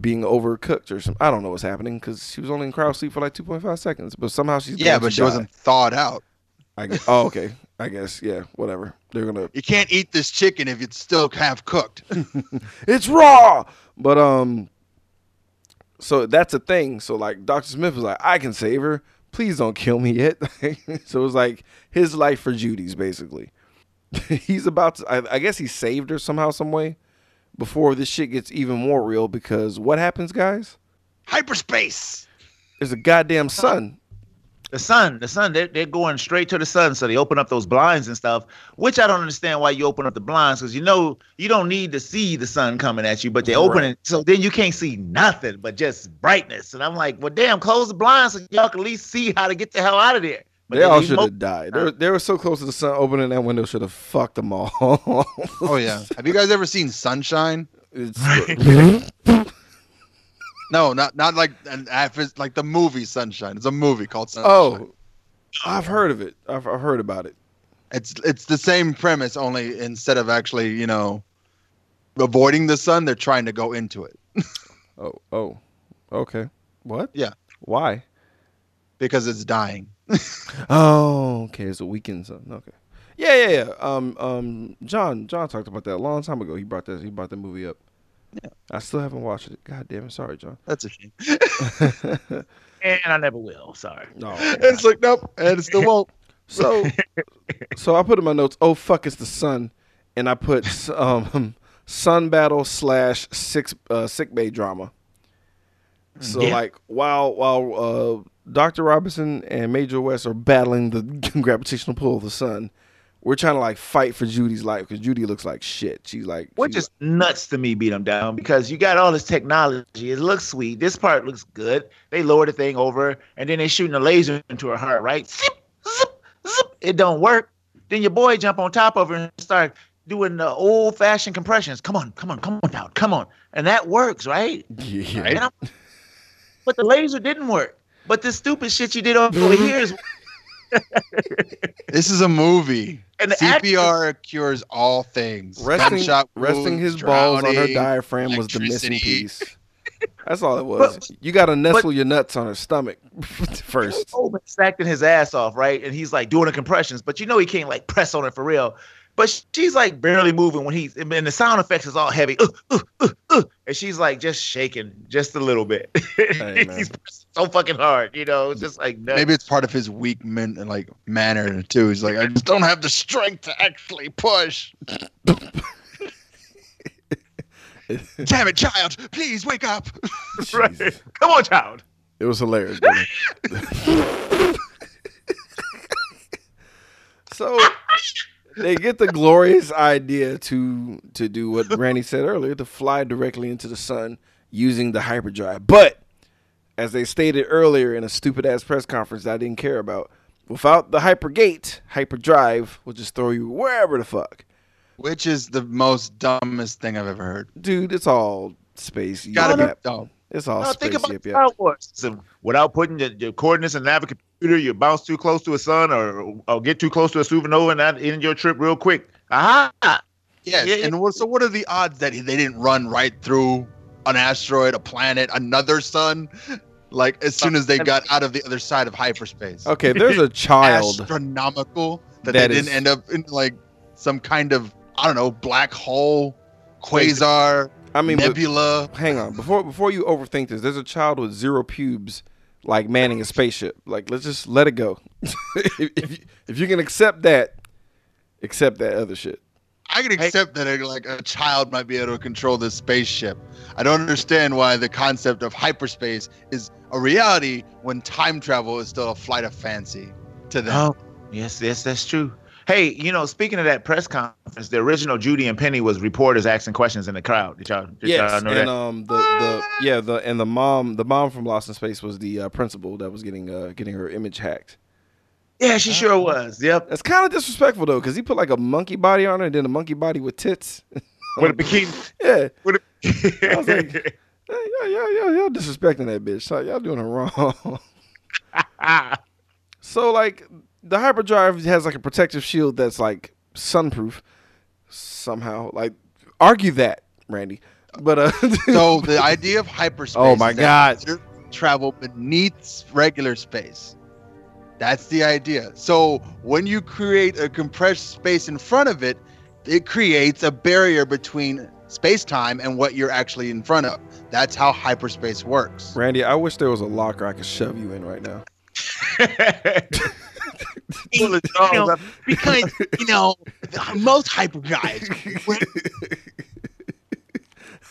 A: being overcooked or something. I don't know what's happening because she was only in cryo sleep for like 2.5 seconds, but somehow she's
B: Yeah, but she wasn't thawed out.
A: I guess, oh, okay. I guess yeah, whatever. They're gonna
B: You can't eat this chicken if it's still half cooked. <laughs>
A: it's raw. But um, so that's a thing. So like, Doctor Smith was like, I can save her. Please don't kill me yet. <laughs> so it was like his life for Judy's basically. <laughs> He's about to. I, I guess he saved her somehow, some way, before this shit gets even more real. Because what happens, guys?
B: Hyperspace.
A: There's a goddamn sun.
C: The sun, the sun, they're, they're going straight to the sun. So they open up those blinds and stuff, which I don't understand why you open up the blinds because you know you don't need to see the sun coming at you, but they open
A: Right.
C: it so then you can't see nothing but just brightness. And I'm like, well, damn, close the blinds so y'all can at least see how to get the hell out of there. But
A: They
C: then
A: all should have died. They were, they were so close to the sun. Opening that window should have fucked them all.
B: Oh yeah. <laughs> Have you guys ever seen Sunshine?
A: It's,
B: No, not not like an it's like the movie Sunshine. It's a movie called Sunshine.
A: Oh, I've heard of it. I've, I've heard about it.
B: It's it's the same premise, only instead of actually, you know, avoiding the sun, they're trying to go into it
A: Oh, oh, okay. What?
B: Yeah.
A: Why?
B: because it's dying.
A: Oh, okay. It's a weekend sun. Okay. Yeah, yeah, yeah. Um, um, John, John talked about that a long time ago. He brought that. He brought the movie up.
B: Yeah.
A: I still haven't watched it. God damn it. Sorry, John.
B: That's a shame. <laughs>
C: And I never will. Sorry.
A: No.
B: And it's like nope, and it still <laughs> won't.
A: So, so I put in my notes. Oh fuck, it's the sun, and I put um, <laughs> sun battle slash six uh, sick bay drama. So
C: Yeah.
A: like while while uh, Doctor Robinson and Major West are battling the <laughs> gravitational pull of the sun, we're trying to like fight for Judy's life because Judy looks like shit. She's like,
C: Which
A: she's
C: is nuts to me, beat them down because you got all this technology. It looks sweet. This part looks good. They lower the thing over and then they shooting a laser into her heart, right? Zip, zip, zip. It don't work. Then your boy jump on top of her and start doing the old fashioned compressions. Come on, come on, come on down, come on. And that works, right?
A: like, <laughs> yeah.
C: I'm- but the laser didn't work. But the stupid shit you did over mm-hmm. here is <laughs>
B: This is a movie.
C: and the act-
B: CPR cures all things.
A: resting
B: Gunshot
A: resting
B: wounds,
A: his balls on her diaphragm was the missing piece. That's all it was. you got to nestle your nuts on her stomach <laughs> first.
C: Coleman acting his ass off, right? And he's like doing the compressions, but you know he can't like press on it for real. But she's like barely moving when he's and the sound effects is all heavy. Uh, uh, uh, uh, and she's like just shaking just a little bit. <laughs>
A: man.
C: he's so fucking hard, you know. It's just like nuts.
B: Maybe it's part of his weak men like manner too. He's like, I just don't have the strength to actually push. <laughs> Damn it, child! Please wake up. <laughs>
C: right. Come on, child.
A: It was hilarious. So they get the glorious idea to to do what Randy said earlier, to fly directly into the sun using the hyperdrive. But as they stated earlier in a stupid ass press conference that I didn't care about, without the hypergate, hyperdrive will just throw you wherever the fuck.
B: Which is the most dumbest thing I've ever heard.
A: Dude, it's all space.
B: Gotta
A: yip
B: be
A: yap.
B: dumb.
A: It's all
C: No,
A: space.
C: think about
A: yip, yap.
C: Star Wars. So without putting your, your coordinates in the Navigator, computer, you bounce too close to a sun or, or get too close to a supernova and that end your trip real quick. Aha!
B: Yes.
C: Yeah, yeah.
B: And what, so, what are the odds that they didn't run right through an asteroid, a planet, another sun? Like as soon as they uh, got out of the other side of hyperspace.
A: Okay, there's a <laughs> child.
B: Astronomical that,
A: That
B: they
A: is-
B: didn't end up in like some kind of I don't know black hole, quasar,
A: I mean, but-
B: nebula.
A: hang on before before you overthink this there's a child with zero pubes like manning a spaceship like let's just let it go <laughs> if, if, you, if you can accept that accept that other shit
B: I can accept that a, like a child might be able to control this spaceship. I don't understand why the concept of hyperspace is a reality when time travel is still a flight of fancy to them.
C: Oh, yes, yes, that's true. Hey, you know, speaking of that press conference, the original Judy and Penny was reporters asking questions in the crowd. Did y'all, did
A: yes
C: y'all know
A: and
C: that?
A: um the, the yeah the and the mom the mom from lost in space was the uh, principal that was getting uh getting her image hacked
C: yeah, she sure was. Yep.
A: that's kind of disrespectful though because he put like a monkey body on her and then a monkey body with tits <laughs>
C: With a bikini. <laughs>
A: yeah
C: With <laughs>
A: I was like,
C: a,
A: Hey, y'all, y'all, y'all, y'all disrespecting that bitch. So y'all doing her wrong. so like the hyperdrive has like a protective shield that's like sunproof somehow. Like argue that, Randy. But uh <laughs>
B: So the idea of hyperspace.
A: Oh my god.
B: Travel beneath regular space. That's the idea. So when you create a compressed space in front of it, it creates a barrier between space time and what you're actually in front of. That's how hyperspace works.
A: Randy, I wish there was a locker I could shove you in right now. <laughs>
C: Pull his jaws up.
B: Because you know most hyper hyperdrives. <laughs>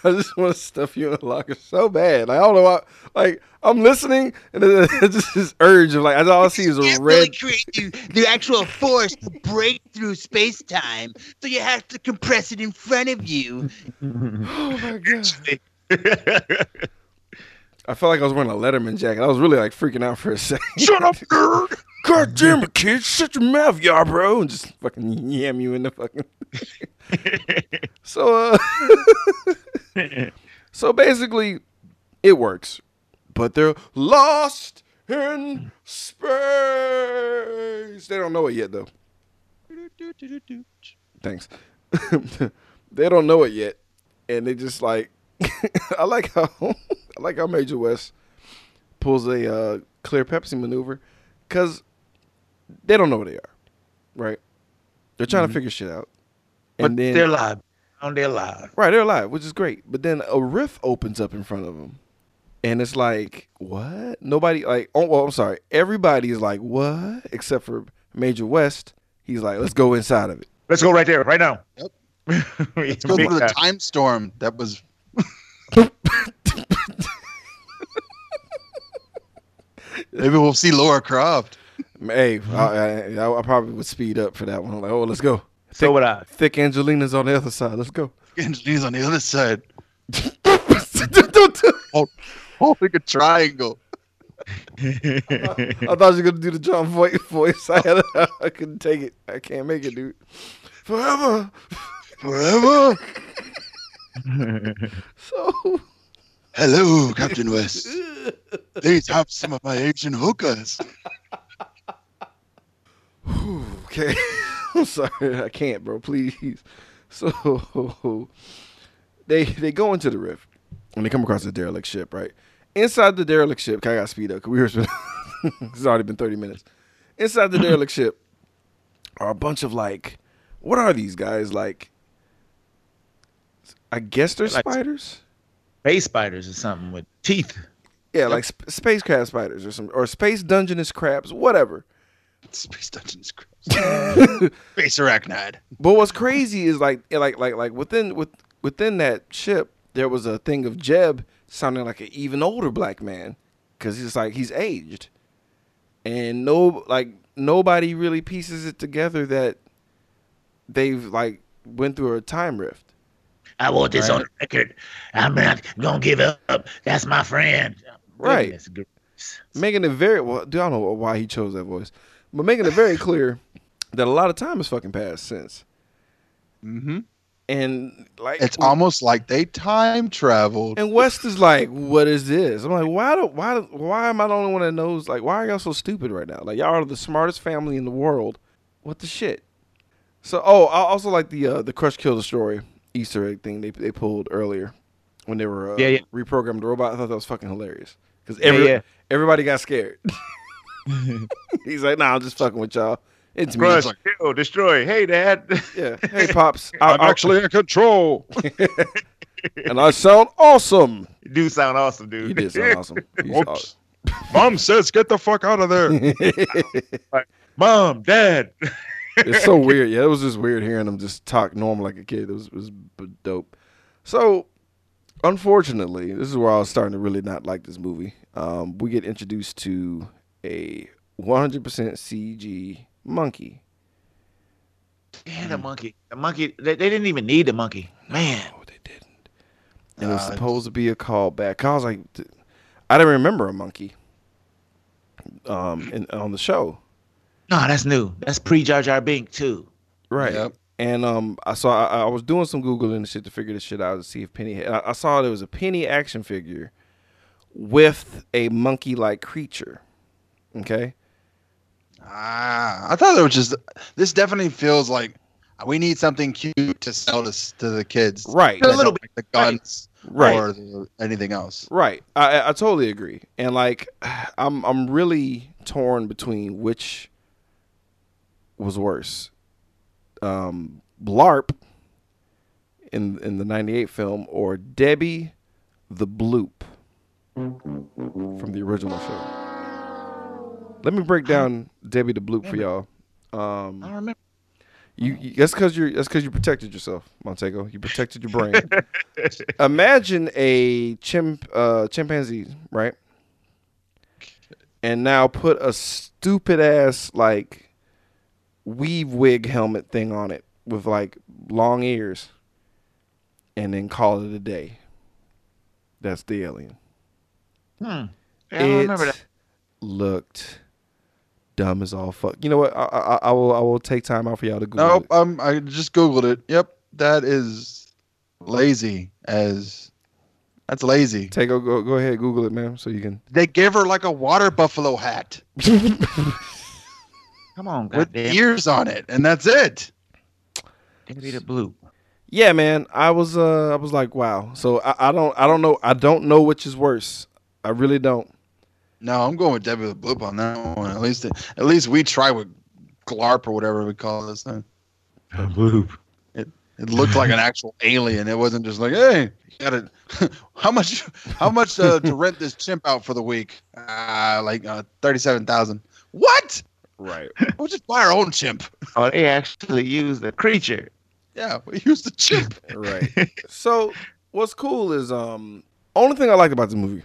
A: I just want to stuff you in a locker so bad. Like, I don't know why. Like I'm listening, and then <laughs> it's just this urge of like all I see is a
E: can't
A: red.
E: really create you the actual force to break through space time, so you have to compress it in front of you. <laughs>
A: Oh my god! I felt like I was wearing a Letterman jacket. I was really like freaking out for a <laughs> second.
B: Shut up, nerd.
A: God damn it, kid! Shut your mouth, y'all, bro, and just fucking yam you in the fucking. <laughs> so, uh, <laughs> so basically, it works, but they're lost in space. They don't know it yet, though. Thanks. they don't know it yet, and they just like. <laughs> I like how <laughs> I like how Major West pulls a uh, clear Pepsi maneuver, because they don't know where they are, right? They're trying to figure shit out,
C: But
A: and then
C: they're live. On they're live.
A: Right, they're alive, which is great. But then a rift opens up in front of them. And it's like, what? Nobody like oh well, I'm sorry. Everybody is like, what? Except for Major West. He's like, let's go inside of it.
C: Let's go right there, right now.
B: Yep. <laughs>
C: Let's
B: Go through the time storm that was Maybe we'll see Lara Croft.
A: Hey, I, I, I probably would speed up for that one. I'm like, oh, let's go.
C: So would I.
A: Thick Angelina's on the other side. Let's go.
B: Angelina's on the other side.
A: Don't do-
B: Holding a triangle.
A: I thought you were gonna do the Jon Voight voice. I had, I couldn't take it. I can't make it, dude. Forever,
B: Forever. <laughs>
A: so.
B: Hello, Captain West. Please have some of my Asian hookers.
A: Okay. <laughs> I'm sorry. I can't, bro. Please. So they they go into the rift and they come across a derelict ship, right? Inside the derelict ship, I got speed up because we were <laughs> it's already been 30 minutes. Inside the derelict ship are a bunch of like what are these guys like I guess they're
C: Like-
A: spiders?
C: Space spiders or something with teeth.
A: Yeah, like sp- spacecraft spiders or some or space dungeness crabs, whatever.
B: Space Dungeons <laughs> Space Arachnid.
A: But what's crazy is like like like like within with within that ship there was a thing of Jeb sounding like an even older black man because he's like he's aged, and no like nobody really pieces it together that they've like went through a time rift.
E: I want this
C: Right.
E: on record. I'm not gonna give up. That's my friend.
A: Right.
C: Goodness gracious.
A: making it very well. Dude, I don't know why he chose that voice, but making it very <laughs> clear that a lot of time has fucking passed since.
B: Mm-hmm.
A: And like
B: It's almost like they time traveled.
A: And West is like, "What is this?" I'm like, "Why do why do- why am I the only one that knows? Like, why are y'all so stupid right now? Like, y'all are the smartest family in the world. What the shit?" So, oh, I also like the uh, the Crush Kill Destroy Easter egg thing they they pulled earlier when they were uh,
C: Yeah, yeah.
A: reprogrammed the robot. I thought that was fucking hilarious because every,
C: yeah.
A: everybody got scared. <laughs> <laughs> He's like, "Nah, I'm just fucking with y'all. It's me."
C: Crush, kill, destroy. Hey, Dad. <laughs>
A: Yeah. Hey, pops. I,
B: I'm
A: I-
B: actually in control.
A: and I sound awesome.
C: You do sound awesome, dude.
A: You did sound awesome. You sound-
B: Oops. Mom says, "Get the fuck out of there."
C: Mom, Dad.
A: It's so weird. Yeah, it was just weird hearing him just talk normal like a kid. It was it was dope. So, unfortunately, this is where I was starting to really not like this movie. Um, we get introduced to a 100% CG monkey.
C: Yeah, the monkey. The monkey. They, they didn't even need the monkey. Man.
A: No, they didn't. And it was supposed to be a callback. I was like, I didn't remember a monkey. Um, in, on the show,
C: No, that's new. That's pre Jar Jar Bink too.
A: right?
B: Yep.
A: And um, I saw I, I was doing some googling and shit to figure this shit out to see if Penny. Had, I, I saw there was a Penny action figure with a monkey-like creature. Okay,
B: Ah, I thought it was just. This definitely feels like we need something cute to sell this to the kids.
A: right,
C: A little
B: don't like the guns
A: right,
B: or the, anything else.
A: right. I, I I totally agree. And like, <sighs> I'm I'm really torn between which was worse, um, Blawp in in the '98 film or Debbie the Bloop from the original show. Let me break down Debbie the Bloop for y'all. Um,
C: I remember.
A: you, you that's because you're that's because you protected yourself, Montego. You protected your brain. Imagine a chimp uh, chimpanzee, right? And now put a stupid ass like weave wig helmet thing on it with like long ears, and then call it a day. That's the alien.
C: Hmm. Yeah, I remember that.
A: Looked dumb as all fuck. You know what? I, I, I will I will take time out for y'all to Google
B: Nope.
A: it.
B: Um, I just googled it. Yep, that is lazy as. That's lazy.
A: Take go go go ahead, Google it, man, so you can.
B: They give her like a water buffalo hat. <laughs>
C: Come on,
B: with
C: goddamn.
B: ears on it, and that's it.
C: Daddy the blue.
A: Yeah, man. I was uh I was like, wow. So I, I don't I don't know I don't know which is worse. I really don't.
B: No, I'm going with Debbie the Bloop on that one. At least, at least we try with Glarp or whatever we call this thing.
C: Bloop.
B: It it looked like an actual alien. It wasn't just like, hey, gotta. <laughs> how much? How much uh, to rent this chimp out for the week? Uh, like uh, thirty-seven thousand. What?
A: Right. <laughs>
B: We'll just buy our own chimp.
C: Oh, they actually use the creature.
B: Yeah, we use the chimp. <laughs>
A: right. <laughs> So what's cool is um only thing I like about the movie,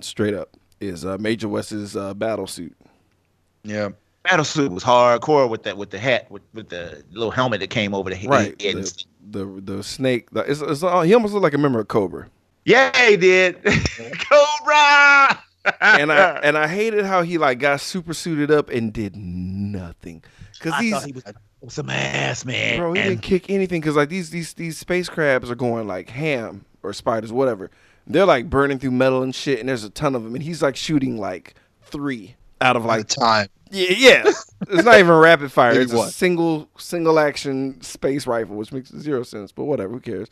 A: straight up, is uh, Major West's uh, battle suit.
B: Yeah.
C: Battle suit was hardcore with that with the hat with, with the little helmet that came over the head.
A: Right.
C: head.
A: The, the the snake. The, it's, it's, uh, he almost looked like a member of Cobra.
C: Yeah, he did. Cobra.
A: And I <laughs> and I hated how he like got super suited up and did nothing. Cause
C: I he was some ass man.
A: Bro, he didn't kick anything because like these these these space crabs are going like ham or spiders, whatever. They're like burning through metal and shit, and there's a ton of them, and he's like shooting like three out of
B: Like time.
A: yeah, yeah. it's not even rapid fire. <laughs>
B: Maybe
A: It's a single single action space rifle, which makes zero sense, but whatever, who cares?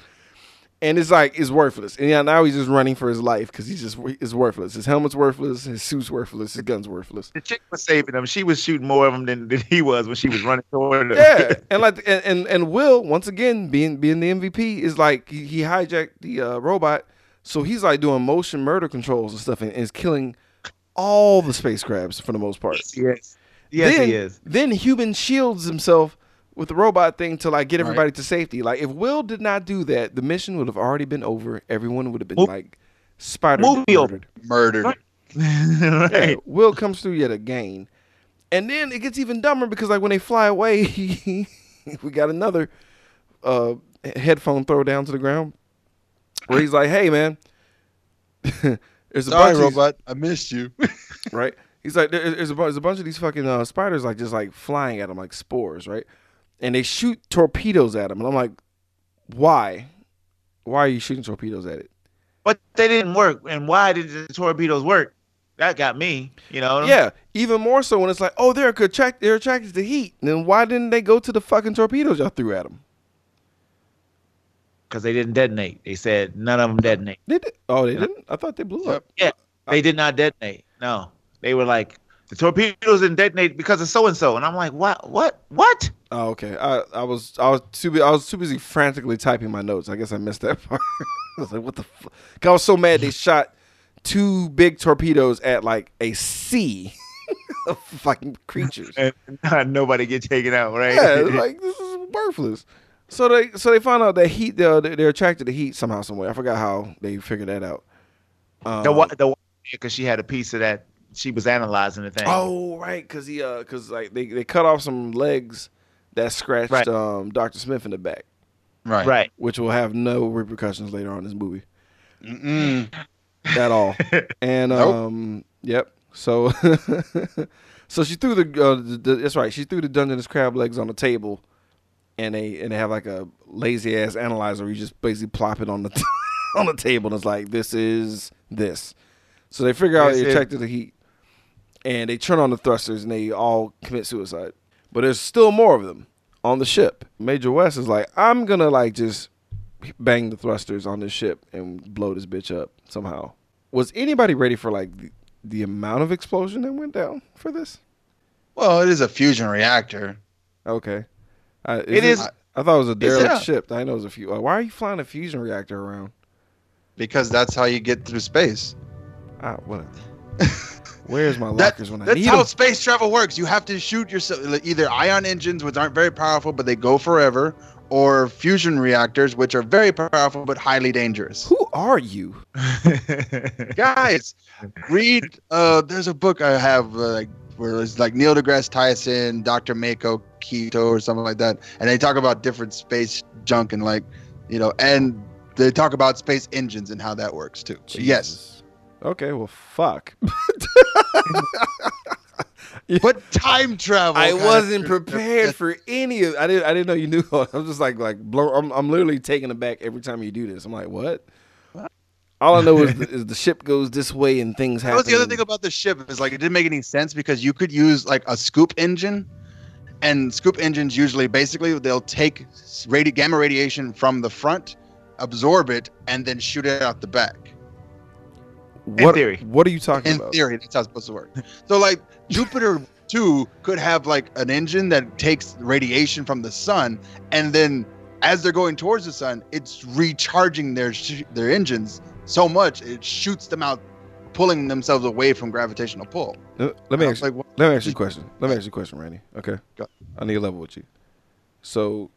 A: And it's like it's worthless. And yeah, now he's just running for his life because he's just it's worthless. His helmet's worthless, his suit's worthless, his gun's worthless.
C: the chick was saving him. She was shooting more of him than, than he was when she was running toward him.
A: Yeah, <laughs> and like and, and and Will once again being being the MVP is like he, he hijacked the uh, robot, so he's like doing motion murder controls and stuff and, is killing all the space crabs for the most part.
C: yes. Yes,
A: then,
C: he is.
A: Then human shields himself with the robot thing to like get
B: Right.
A: everybody to safety. Like if Will did not do that, the mission would have already been over. Everyone would have been
C: Mov-
A: like spider
C: movie over.
A: murdered.
B: Murdered. <laughs>
A: Yeah. Will comes through yet again. And then it gets even dumber because like when they fly away, <laughs> we got another uh, headphone throw down to the ground where he's like, "Hey man, <laughs> there's a
B: Sorry,
A: bunch of these-
B: robot. I missed you.
A: right? He's like, there's a, there's a bunch of these fucking uh, spiders like just like flying at him like spores, right? And they shoot torpedoes at him, and I'm like, why? Why are you shooting torpedoes at it?
C: But they didn't work. And why did the torpedoes work? That got me. You know.
A: Yeah, even more so when it's like, oh, they're attract they're attracted to heat. Then why didn't they go to the fucking torpedoes y'all threw at them?
C: Because they didn't detonate. They said none of them detonate.
A: They did. Oh, they didn't. I thought they blew up.
C: Yeah, they did not detonate. No. They were like the torpedoes didn't detonate because of so and so. And I'm like, what? What? What?
A: Oh, okay. I, I was I was too I was too busy frantically typing my notes. I guess I missed that <laughs> part. I was like, what the fuck? I was so mad they <laughs> shot two big torpedoes at like a sea <laughs> of fucking creatures.
C: And nobody get taken out, right?
A: Yeah, like this is worthless. So they so they found out that heat they're, they're attracted to heat somehow some way. I forgot how they figured that out. Um,
C: the one, the because she had a piece of that. She was analyzing the thing.
A: Oh right, because he uh because like they, they cut off some legs that scratched
C: Right.
A: um Doctor Smith in the back.
B: Right.
C: right.
A: which will have no repercussions later on in this movie
B: Mm-mm. <laughs>
A: at all. And
B: Nope.
A: um, yep. So, <laughs> so she threw the, uh, the, the that's right. She threw the Dungeness crab legs on the table, and they and they have like a lazy ass analyzer. Where you just basically plop it on the <laughs> on the table, and it's like this is this. So they figure out
C: This
A: they're
C: is-
A: attracted to heat, and they turn on the thrusters, and they all commit suicide. But there's still more of them on the ship. Major West is like, I'm gonna like just bang the thrusters on this ship and blow this bitch up somehow. Was anybody ready for like the, the amount of explosion that went down for this?
B: Well, it is a fusion reactor.
A: Okay, uh,
C: It is-
A: I thought it was a derelict ship. I know it was a few. Uh, why are you flying a fusion reactor around?
B: because that's how you get through space.
A: Ah, what? <laughs> Where's my
B: That-
A: lockers when I
B: That's
A: need
B: how
A: them?
B: space travel works. You have to shoot yourself either ion engines, which aren't very powerful but they go forever, or fusion reactors, which are very powerful but highly dangerous.
A: Who are you? <laughs>
B: Guys, read. Uh, there's a book I have uh, like where it's like Neil deGrasse Tyson, Dr. Mako Keto, or something like that, and they talk about different space junk and like, you know, and they talk about space engines and how that works too. Yes.
A: Okay, well, fuck. <laughs>
B: but time travel.
A: I wasn't prepared for any of. I didn't. I didn't know you knew. I'm just like like blow. I'm, I'm literally taken aback every time you do this. I'm like, what? All I know is the, <laughs> is the ship goes this way and things
B: That
A: happen.
B: was the other thing about the ship is like it didn't make any sense because you could use like a scoop engine, And scoop engines usually, basically, they'll take radi- gamma radiation from the front, absorb it, and then shoot it out the back.
A: What,
C: theory.
A: What are you talking
B: In
A: about?
B: In theory, that's how it's supposed to work. So, like Jupiter <laughs> two could have like an engine that takes radiation from the sun, and then as they're going towards the sun, it's recharging their sh- their engines so much it shoots them out, pulling themselves away from gravitational pull.
A: Uh, Let me ask you,
B: like, what?
A: let me ask you a question. Let me ask you a question, Randy. Okay.
B: Go.
A: I need a level with you. So,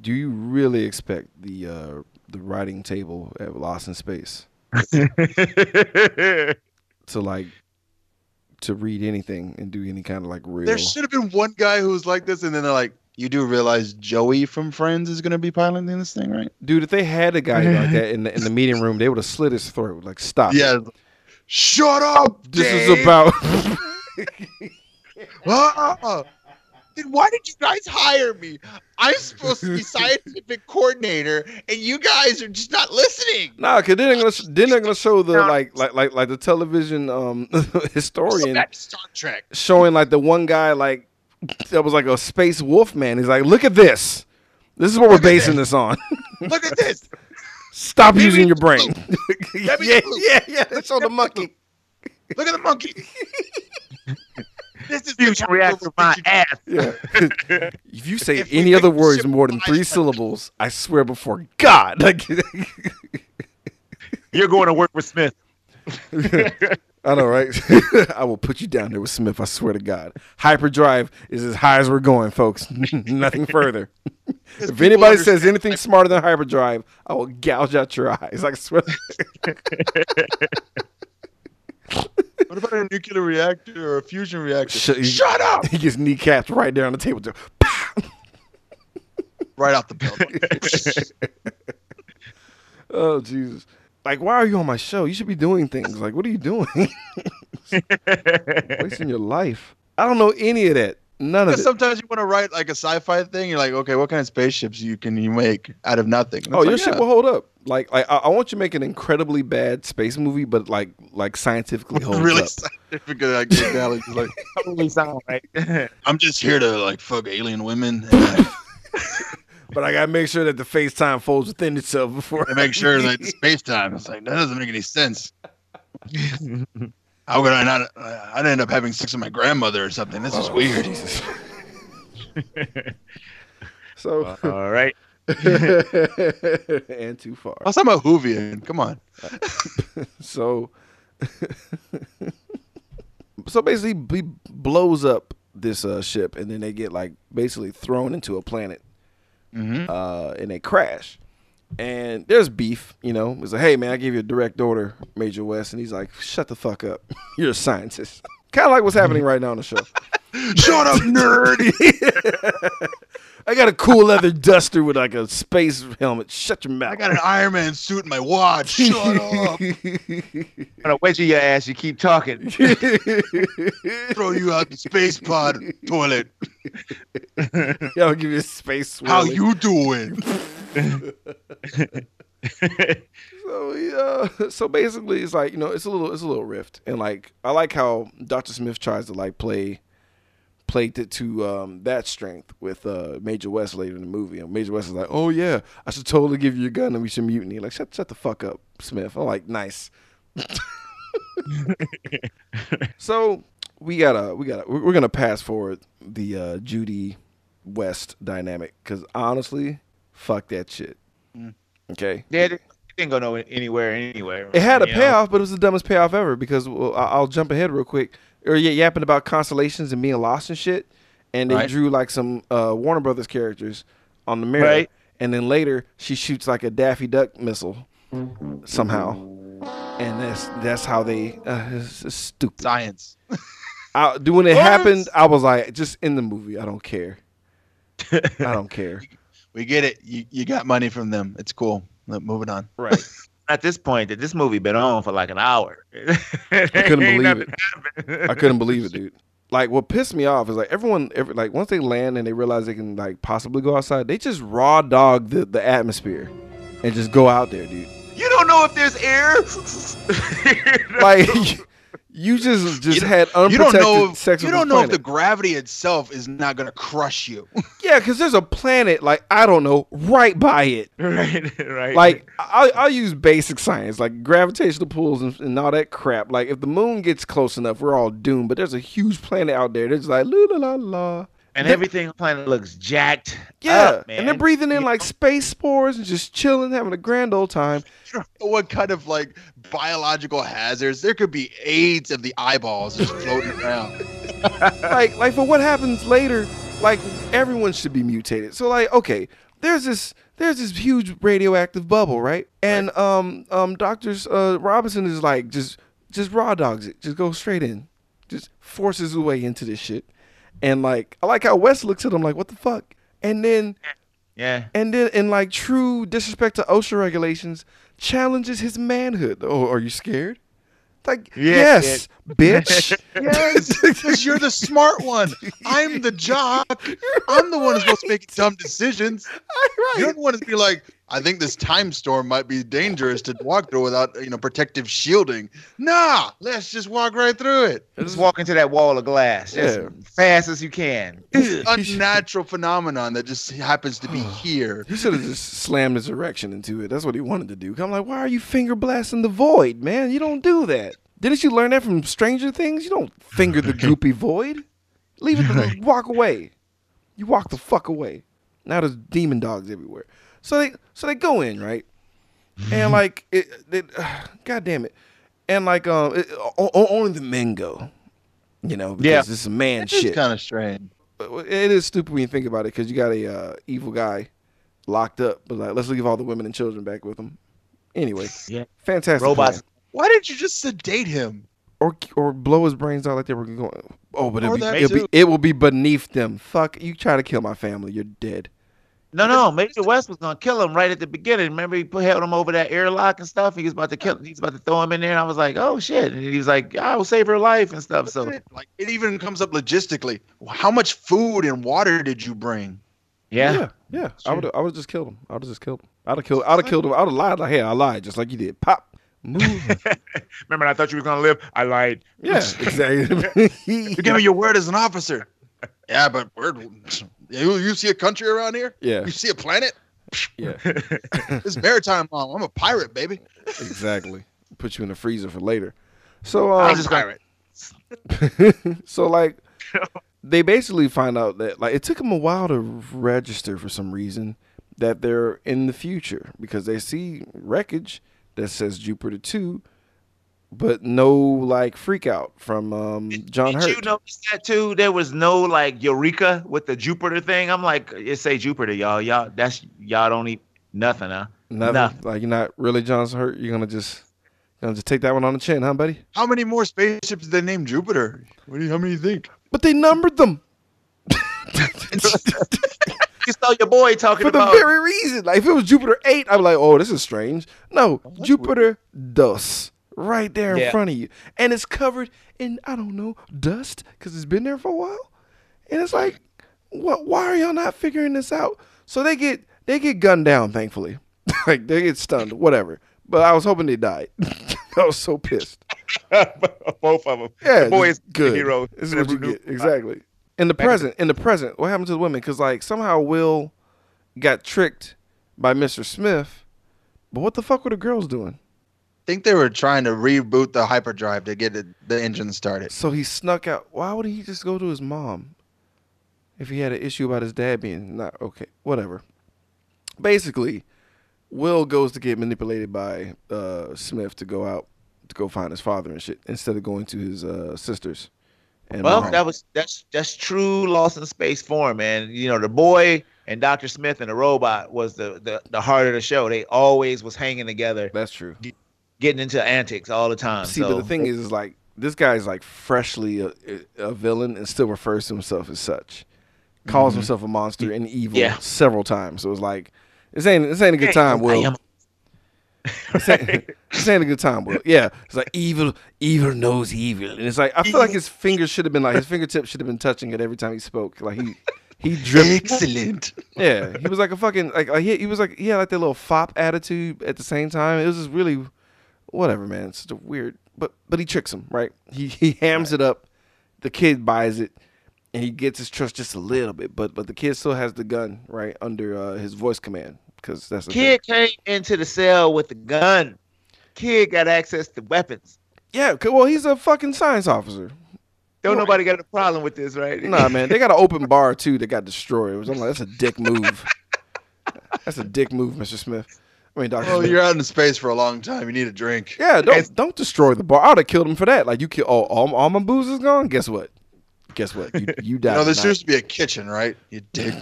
A: do you really expect the uh, the writing table at Lost in Space <laughs> to like to read anything and do any kind of like real?
B: There should have been one guy who was like this, and then they're like, "You do realize Joey from Friends is going to be piloting this thing, right?"
A: Dude, if they had a guy like that <laughs> in the in the meeting room, they would have slit his throat. Like, stop. it.
B: Yeah. Shut up!
A: This
B: Dave!
A: is about. <laughs>
B: Ah! Then why did you guys hire me? I'm supposed to be <laughs> scientific coordinator, and you guys are just not listening.
A: Nah, cause then they're gonna then they're gonna show the like like like like the television um <laughs> historian
B: Star Trek.
A: showing like the one guy like that was like a space wolf man. He's like, look at this. This is what we're basing
B: this.
A: this on.
B: Look at this.
A: Stop
B: Maybe
A: using your brain. <laughs> Yeah, yeah, yeah. They show the monkey.
B: Look at the monkey. This is the
C: Fusion
B: chapter
C: reactor my ass.
A: Yeah. <laughs> <laughs> if you say
B: If
A: any other words more than three
B: like-
A: syllables, I swear before God. <laughs> Like,
C: You're going to work with Smith.
A: I know, right? I will put you down there with Smith. I swear to God. Hyperdrive is as high as we're going, folks. Nothing further. If anybody says anything smarter than hyperdrive, I will gouge out your eyes. I swear.
B: What about a nuclear reactor or a fusion reactor?
A: Shut-
B: Shut up! <laughs>
A: He gets kneecapped right there on the table. Just, <laughs>
B: Right out the building. <laughs>
A: oh Jesus! Like, why are you on my show? You should be doing things. Like, what are you doing? Wasting your life. I don't know any of that. None of
B: Because
A: it.
B: sometimes you want to write like a sci-fi thing. You're like, okay, what kind of spaceships you can you make out of nothing? And
A: Oh,
B: it's
A: your
B: like,
A: shit will hold up. Like, like I, I want you to make an incredibly bad space movie, but like, like scientifically holds
B: really
A: up.
B: scientific like Nick Valley, just like <laughs>
C: Totally sound right. <laughs>
B: I'm just here to like fuck alien women and <laughs>
A: But I gotta make sure that the space time folds within itself before
B: to make sure that space time. It's like that doesn't make any sense. How could I not? uh, I'd end up having sex with my grandmother or something. This is
A: Oh,
B: weird.
A: Jesus. <laughs> so
C: All right. <laughs>
A: and too far.
B: Plus, I'm a Whovian. Come on. <laughs>
A: So so basically he blows up this uh, ship and then they get like basically thrown into a planet
B: Mm-hmm.
A: uh, and they crash. And there's beef, you know. It's like, hey man, I gave you a direct order, Major West, and he's like, shut the fuck up. <laughs> You're a scientist. <laughs> kind of like what's happening right now on the show. <laughs>
B: Shut up, nerd.
A: I got a cool leather <laughs> duster with like a space helmet. Shut your mouth.
B: I got an Iron Man suit in my watch. <laughs> Shut up. <laughs>
C: gonna wedge your ass. You keep talking.
B: Throw you out the space pod toilet.
A: Yeah, I'll give you a space.
B: How you doing?
A: So yeah, so basically, it's like you know, it's a little, it's a little rift, and like I like how Doctor Smith tries to like play, play it to um, that strength with uh, Major West later in the movie, and Major West is like, oh yeah, I should totally give you a gun and we should mutiny. Like shut, shut the fuck up, Smith. I'm like, nice. <laughs> so we gotta, we gotta, we're gonna pass forward the uh, Judy West dynamic because honestly, fuck that shit.
B: Mm.
A: Okay.
C: Yeah, it didn't go no anywhere, anywhere.
A: It had a
C: you know?
A: payoff, but it was the dumbest payoff ever because well, I'll jump ahead real quick. Or yeah, yapping about constellations and being lost and shit, and they
B: Right.
A: drew like some uh, Warner Brothers characters on the mirror,
C: Right.
A: and then later she shoots like a Daffy Duck missile somehow, and that's that's how they. Uh, it's, it's stupid.
B: Science.
A: I, dude, when it
B: What?
A: happened, I was like, just in the movie. I don't care. I don't <laughs> care.
B: We get it. You, you got money from them. It's cool. Look, Moving on.
A: Right.
C: At this point, that this movie been on for like an hour. <laughs> I
A: couldn't believe it. I couldn't believe it, dude. Like what pissed me off is like everyone, every, like once they land and they realize they can like possibly go outside, they just raw dog the, the atmosphere and just go out there, dude.
C: You don't know if there's air. <laughs>
A: Like <laughs> You just just
B: You-
A: had
B: You
A: unprotected
B: don't know. If,
A: sex
B: you
A: with
B: don't
A: this
B: know if the gravity itself is not gonna crush you. <laughs>
A: Yeah, because there's a planet like I don't know right by it. <laughs>
C: right, right.
A: Like I'll, I'll use basic science, like gravitational pulls and, and all that crap. Like if the moon gets close enough, we're all doomed. But there's a huge planet out there that's like la la la la.
C: And
A: They-
C: everything on the planet looks jacked.
A: Yeah,
C: up,
A: and they're breathing in
C: You
A: like
C: know?
A: space spores and just chilling, having a grand old time. <laughs>
B: You don't know what kind of like biological hazards? There could be AIDS of the eyeballs just floating around. <laughs> <laughs>
A: like like for what happens later like everyone should be mutated so like okay there's this there's this huge radioactive bubble right and um um doctors uh robinson is like just just raw dogs it just go straight in just forces his way into this shit and like i like how wes looks at him like what the fuck and then
C: Yeah.
A: and then in like true disrespect to osha regulations challenges his manhood oh are you scared like
C: Yeah,
A: yes bitch <laughs>
B: Yes, because you're the smart one. I'm the jock. I'm the one who's supposed to make dumb decisions. <laughs> You're the one to be like, I think this time storm might be dangerous to walk through without, you know, protective shielding. Nah, let's just walk right through it.
C: Just walk into that wall of glass, just
A: Yeah.
C: fast as you can. <laughs>
B: This is an unnatural phenomenon that just happens to be <sighs> here.
A: He should have just slammed his erection into it. That's what he wanted to do. I'm like, why are you finger blasting the void, man? You don't do that. Didn't you learn that from Stranger Things? You don't finger the <laughs> goopy void. Leave it. To, walk away. You walk the fuck away. Now there's demon dogs everywhere. So they so they go in right, and like it, it <sighs> God damn it, and like um, it, o- o- only the men go. You know, because
C: Yeah.
A: this is man
B: It's
A: shit.
B: kind of strange.
A: It is stupid when you think about it because you got a uh, evil guy locked up, but like let's leave all the women and children back with him. Anyway, <laughs>
C: Yeah.
A: fantastic.
C: Robots.
A: plan.
B: Why didn't you just sedate him?
A: or or blow his brains out like they were going. Oh, but it'll be, it'll be it will be beneath them. Fuck you! Try to kill my family, you're dead.
C: No, no, Major West was gonna kill him right at the beginning. Remember, he put held him over that airlock and stuff. He was about to kill. He was about to throw him in there. And I was like, oh shit! And he was like, I will save her life and stuff. So
B: like it even comes up logistically. How much food and water did you bring?
C: yeah,
A: yeah. yeah. I would I would just killed him. I would just killed him. I'd have killed. I'd have killed him. I'd have lied like hey, I lied just like you did. Pop. Move. <laughs>
C: Remember, I thought you were gonna live. I lied.
A: yeah, <laughs> exactly. <laughs>
B: You give me your word as an officer. Yeah, but word. You, you see a country around here?
A: yeah,
B: You see a planet?
A: yeah, <laughs>
B: It's maritime law. I'm a pirate, baby.
A: exactly. Put you in the freezer for later. So
C: I
A: um,
C: was just gonna. <laughs>
A: so like they basically find out that like it took them a while to register for some reason that they're in the future because they see wreckage that says Jupiter 2 but no like freak out from um John
C: Did
A: Hurt.
C: you notice that too? There was no like Eureka with the Jupiter thing. I'm like, it say Jupiter, y'all. Y'all, that's y'all don't eat nothing, huh?
A: Nothing.
C: nothing.
A: Like you're not really John Hurt. You're gonna just gonna just take that one on the chin, huh, buddy?
B: How many more spaceships did they name Jupiter? What do you, how many do you think?
A: But they numbered them <laughs>
C: You saw your boy talking about
A: for the
C: about.
A: very reason. Like if it was Jupiter eight, I'm like, oh, this is strange. No, Jupiter dos, right there in
C: Yeah.
A: front of you, and it's covered in I don't know dust because it's been there for a while, and it's like, what? Why are y'all not figuring this out? So they get they get gunned down, thankfully, <laughs> like they get stunned, whatever. But I was hoping they died. <laughs> I was so pissed. <laughs>
C: both of them.
A: Yeah,
C: the boy is
A: good.
C: hero.
A: This is what you get exactly. In the present, in the present, what happened to the women? Because like somehow Will got tricked by Mr. Smith, but what the fuck were the girls doing?
B: Think they were trying to reboot the hyperdrive to get it, the engine started.
A: So he snuck out. Why would he just go to his mom if he had an issue about his dad being not okay? Whatever. Basically, Will goes to get manipulated by uh, Smith to go out to go find his father and shit instead of going to his uh, sisters. And
C: Well,
A: mom.
C: that was that's that's true Lost in Space form, man. You know, the boy and Doctor Smith and the robot was the, the the heart of the show. They always was hanging together,
A: that's true.
C: Getting into antics all the time.
A: See,
C: so,
A: but the thing is, is like this guy's like freshly a, a villain and still refers to himself as such. Calls mm-hmm. himself a monster and evil
C: Yeah.
A: several times. So it's like this ain't this ain't a good time, Will. <laughs> This ain't, <laughs> this ain't a good time, Will. Yeah, it's like evil, evil knows evil, and it's like I feel like his fingers should have been like his fingertips should have been touching it every time he spoke. Like he he dripped.
B: Excellent.
A: Yeah, he was like a fucking like, like he, he was like he had like that little fop attitude at the same time. It was just really whatever, man. It's just a weird but but he tricks him, right? He he hams it up. The kid buys it, and he gets his trust just a little bit. But but the kid still has the gun right under uh, his voice command because that's the thing.
C: Kid came into the cell with the gun. Kid got access to weapons.
A: Yeah, well, he's a fucking science officer.
C: Don't
A: Right.
C: nobody got a problem with this, right?
A: Nah, man, they got an open bar too that got destroyed. I'm like, that's a dick move. <laughs> that's a dick move, Mr. Smith. I mean, Doctor.
B: Well,
A: Smith.
B: you're out in space for a long time. You need a drink.
A: Yeah, don't don't destroy the bar. I would have killed him for that. Like you kill all all, all my booze is gone. Guess what? Guess what? You you died. <laughs>
B: You know, this
A: tonight.
B: used to be a kitchen, right? You dick.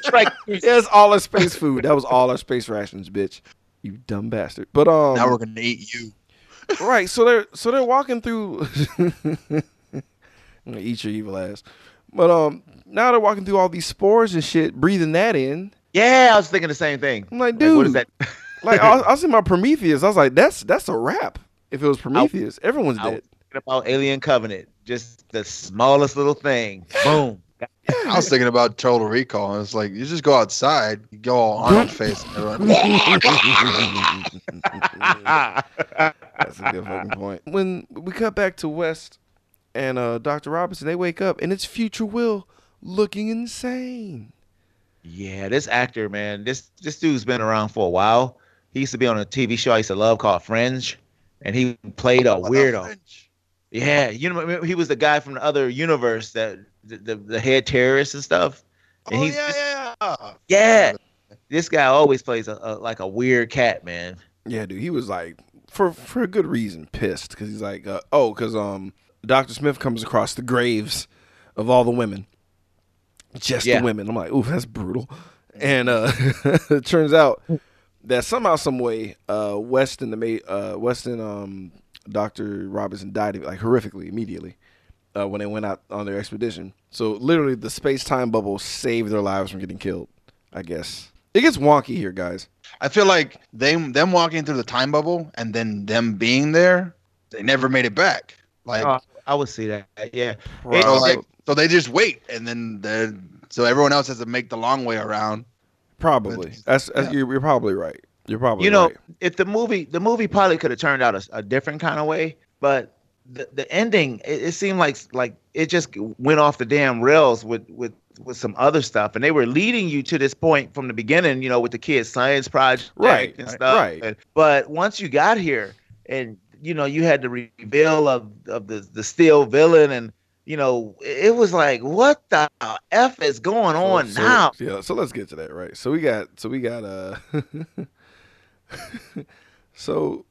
C: Strike. <laughs> <laughs>
A: yeah, it's all our space food. That was all our space rations, bitch. You dumb bastard. But um,
B: now we're gonna eat you.
A: right. So they're so they're walking through. I'm gonna eat your evil ass. But um, now they're walking through all these spores and shit, breathing that in.
C: Yeah, I was thinking the same thing.
A: I'm like,
C: Like,
A: dude,
C: what is that? <laughs>
A: Like I, was- I <laughs> was in my Prometheus. I was like, that's that's a wrap. If it was Prometheus, everyone's
C: I
A: dead.
C: thinking about Alien Covenant. Just the smallest little thing. Boom.
B: I was thinking about Total Recall, and it's like you just go outside, you go all <laughs> Arnold face. and everyone-
A: That's a good fucking point. When we cut back to West and uh, Dr. Robinson, they wake up and it's Future Will looking insane.
C: Yeah, this actor, man, this this dude's been around for a while. He used to be on a TV show I used to love called Fringe, and he played a weirdo. Yeah, you know, he was the guy from the other universe that the, the, the head terrorist and stuff. And
B: Oh
C: he's-
B: yeah, yeah.
C: Yeah, this guy always plays a, a like a weird cat, man.
A: Yeah, dude, he was like for for a good reason pissed because he's like, uh, oh, because um, Dr. Smith comes across the graves of all the women, just
C: Yeah.
A: the women. I'm like, ooh, that's brutal. And uh, <laughs> it turns out that somehow, some way, uh, West and the ma- uh, West and um, Dr. Robinson died like horrifically immediately uh, when they went out on their expedition. So literally, the space time bubble saved their lives from getting killed. I guess it gets wonky here, guys.
B: I feel like they them walking through the time bubble and then them being there, they never made it back. Like
C: Oh, I would see that. Yeah,
A: Right.
B: so like so they just wait and then they so everyone else has to make the long way around.
A: Probably.
B: But-
A: That's, that's
B: yeah.
A: you're, you're probably right. You're probably
C: you know,
A: right.
C: if the movie the movie probably could have turned out a, a different kind of way, but the, the ending it, it seemed like like it just went off the damn rails with with with some other stuff, and they were leading you to this point from the beginning, you know, with the kids' science project
A: Right,
C: and stuff.
A: right.
C: And- but once you got here, and you know, you had the reveal of of the the steel villain, and you know, it was like, what the f is going on
A: so,
C: now?
A: Yeah, so let's get to that, right? So we got so we got uh <laughs> so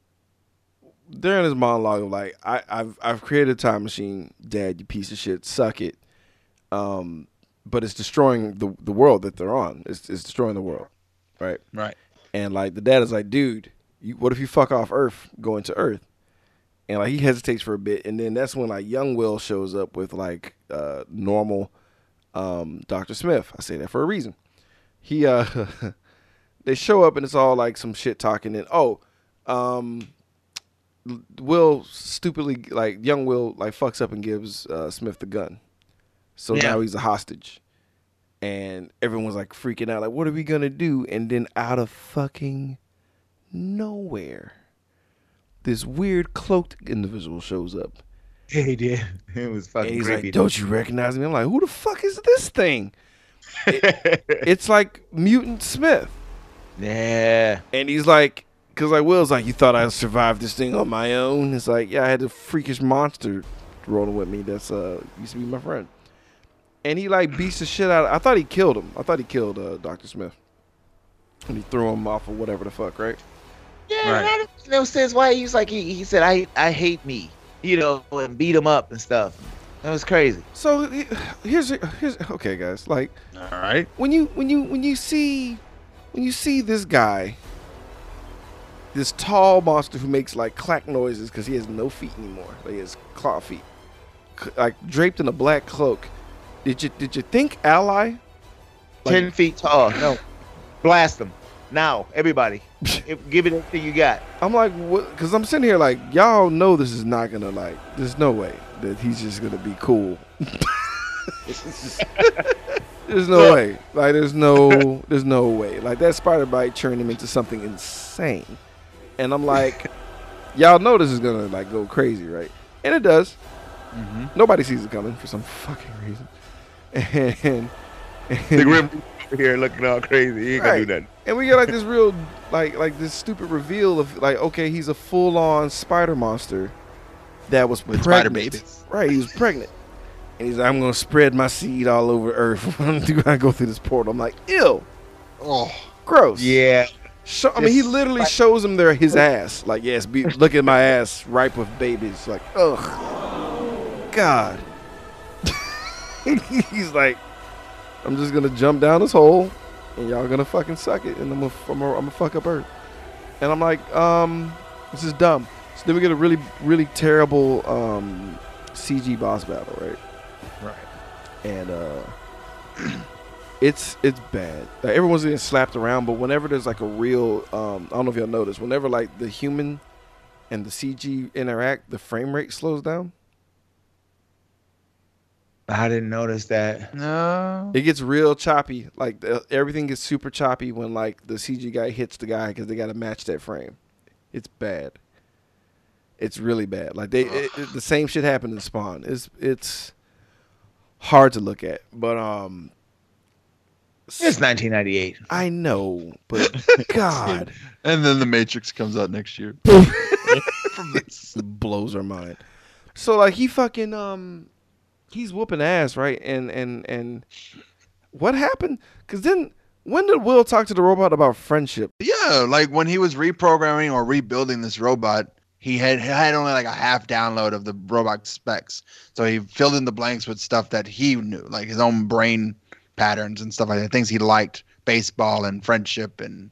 A: during this monologue of like I, I've I've created a time machine, Dad, you piece of shit, suck it. Um but it's destroying the the world that they're on. It's it's destroying the world. Right?
B: Right.
A: And like the dad is like, dude, you, what if you fuck off Earth, going to Earth? And like he hesitates for a bit, and then that's when like young Will shows up with like uh normal um Dr. Smith. I say that for a reason. He uh <laughs> they show up and it's all like some shit talking and oh, um Will stupidly like young Will like fucks up and gives uh Smith the gun. So
C: Yeah.
A: now he's a hostage. And everyone's like freaking out, like, what are we gonna do? And then out of fucking nowhere, this weird cloaked individual shows up. <laughs>
C: Yeah, He did. It was
A: And
C: fucking
A: he's
C: creepy.
A: like, Don't you recognize me? I'm like, who the fuck is this thing? It's like Mutant Smith.
C: yeah.
A: And he's like, because like Will's like, you thought I'd survive this thing on my own? It's like, yeah, I had a freakish monster rolling with me that's uh used to be my friend. And he like beats the shit out. I thought he killed him. I thought he killed uh, Doctor Smith. And he threw him off or whatever the fuck, right?
C: Yeah,
B: Right.
C: that makes no sense. Why he's like he, he said I I hate me, you know, and beat him up and stuff. That was crazy.
A: So here's here's okay, guys. Like
B: All right.
A: when you when you when you see when you see this guy this tall monster who makes like clack noises because he has no feet anymore like he has claw feet like draped in a black cloak did you did you think ally Like-
C: Ten feet tall. No, blast him now, everybody. <laughs> Give it everything you got.
A: i'm like what because i'm sitting here like y'all know this is not gonna like there's no way that he's just gonna be cool <laughs> there's no way like there's no there's no way like that spider bite turned him into something insane and i'm like <laughs> y'all know this is gonna like go crazy, right? And it does.
B: Mm-hmm.
A: Nobody sees it coming for some fucking reason. And,
C: The Grim <laughs> here looking all crazy. He ain't gonna do nothing.
A: and we get like this real like like this stupid reveal of like okay he's a full on spider monster that was
B: With spider
A: pregnant.
B: babies.
A: Right, he was pregnant. And he's like, I'm gonna spread my seed all over Earth <laughs> when I go through this portal. I'm like, ew,
B: Oh,
A: gross.
C: Yeah.
A: Show, I mean, he literally
C: like-
A: shows him there his ass. Like, yes, be, look at my ass, ripe with babies. Like, ugh, God. <laughs> He's like, I'm just gonna jump down this hole, and y'all gonna fucking suck it, and I'm gonna, I'm gonna, I'm gonna fuck up Earth. And I'm like, um, this is dumb. So then we get a really, really terrible um, CG boss battle, right?
C: Right.
A: and uh <clears throat> it's it's bad. Like, everyone's getting slapped around, but whenever there's like a real, um, I don't know if y'all noticed, whenever like the human and the CG interact, the frame rate slows down.
C: I didn't notice that.
B: no.
A: It gets real choppy. Like the, everything gets super choppy when like the CG guy hits the guy because they got to match that frame. It's bad. It's really bad. Like they, it, it- the same shit happened in Spawn. It's it's hard to look at, but um,
C: It's 1998.
A: I know, but <laughs> God.
B: And then the Matrix comes out next year. From <laughs> this.
A: blows our mind. So like he fucking um he's whooping ass, right? And and and what happened? Cuz then when did Will talk to the robot about friendship?
B: Yeah, like when he was reprogramming or rebuilding this robot, he had had only like a half download of the robot specs. So he filled in the blanks with stuff that he knew, like his own brain patterns and stuff like that, things he liked, baseball and friendship and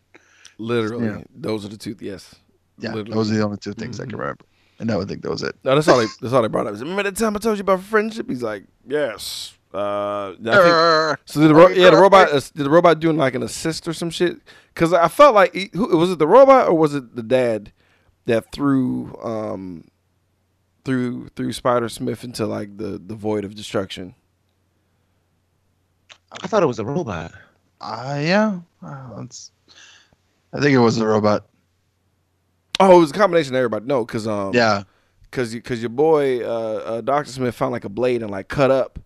A: Literally,
B: Yeah.
A: those are the two. Yes.
B: yeah,
A: Literally.
B: those are the only two things I
A: Mhm.
B: can remember. And I would think that was it.
A: No, that's all they that's all they brought up. Remember that time I told you about friendship? He's like, "Yes." Uh I think, So did the ro- yeah the robot uh, did the robot doing like an assist or some shit? Because I felt like he, who, was it the robot or was it the dad that threw um threw threw Spider Smith into like the the void of destruction?
C: I thought it was a robot.
B: Uh, yeah, uh, that's- I think it was a robot.
A: Oh, it was a combination of everybody. No, because um
B: Yeah,
A: because because your boy uh, uh Doctor Smith found like a blade and like cut up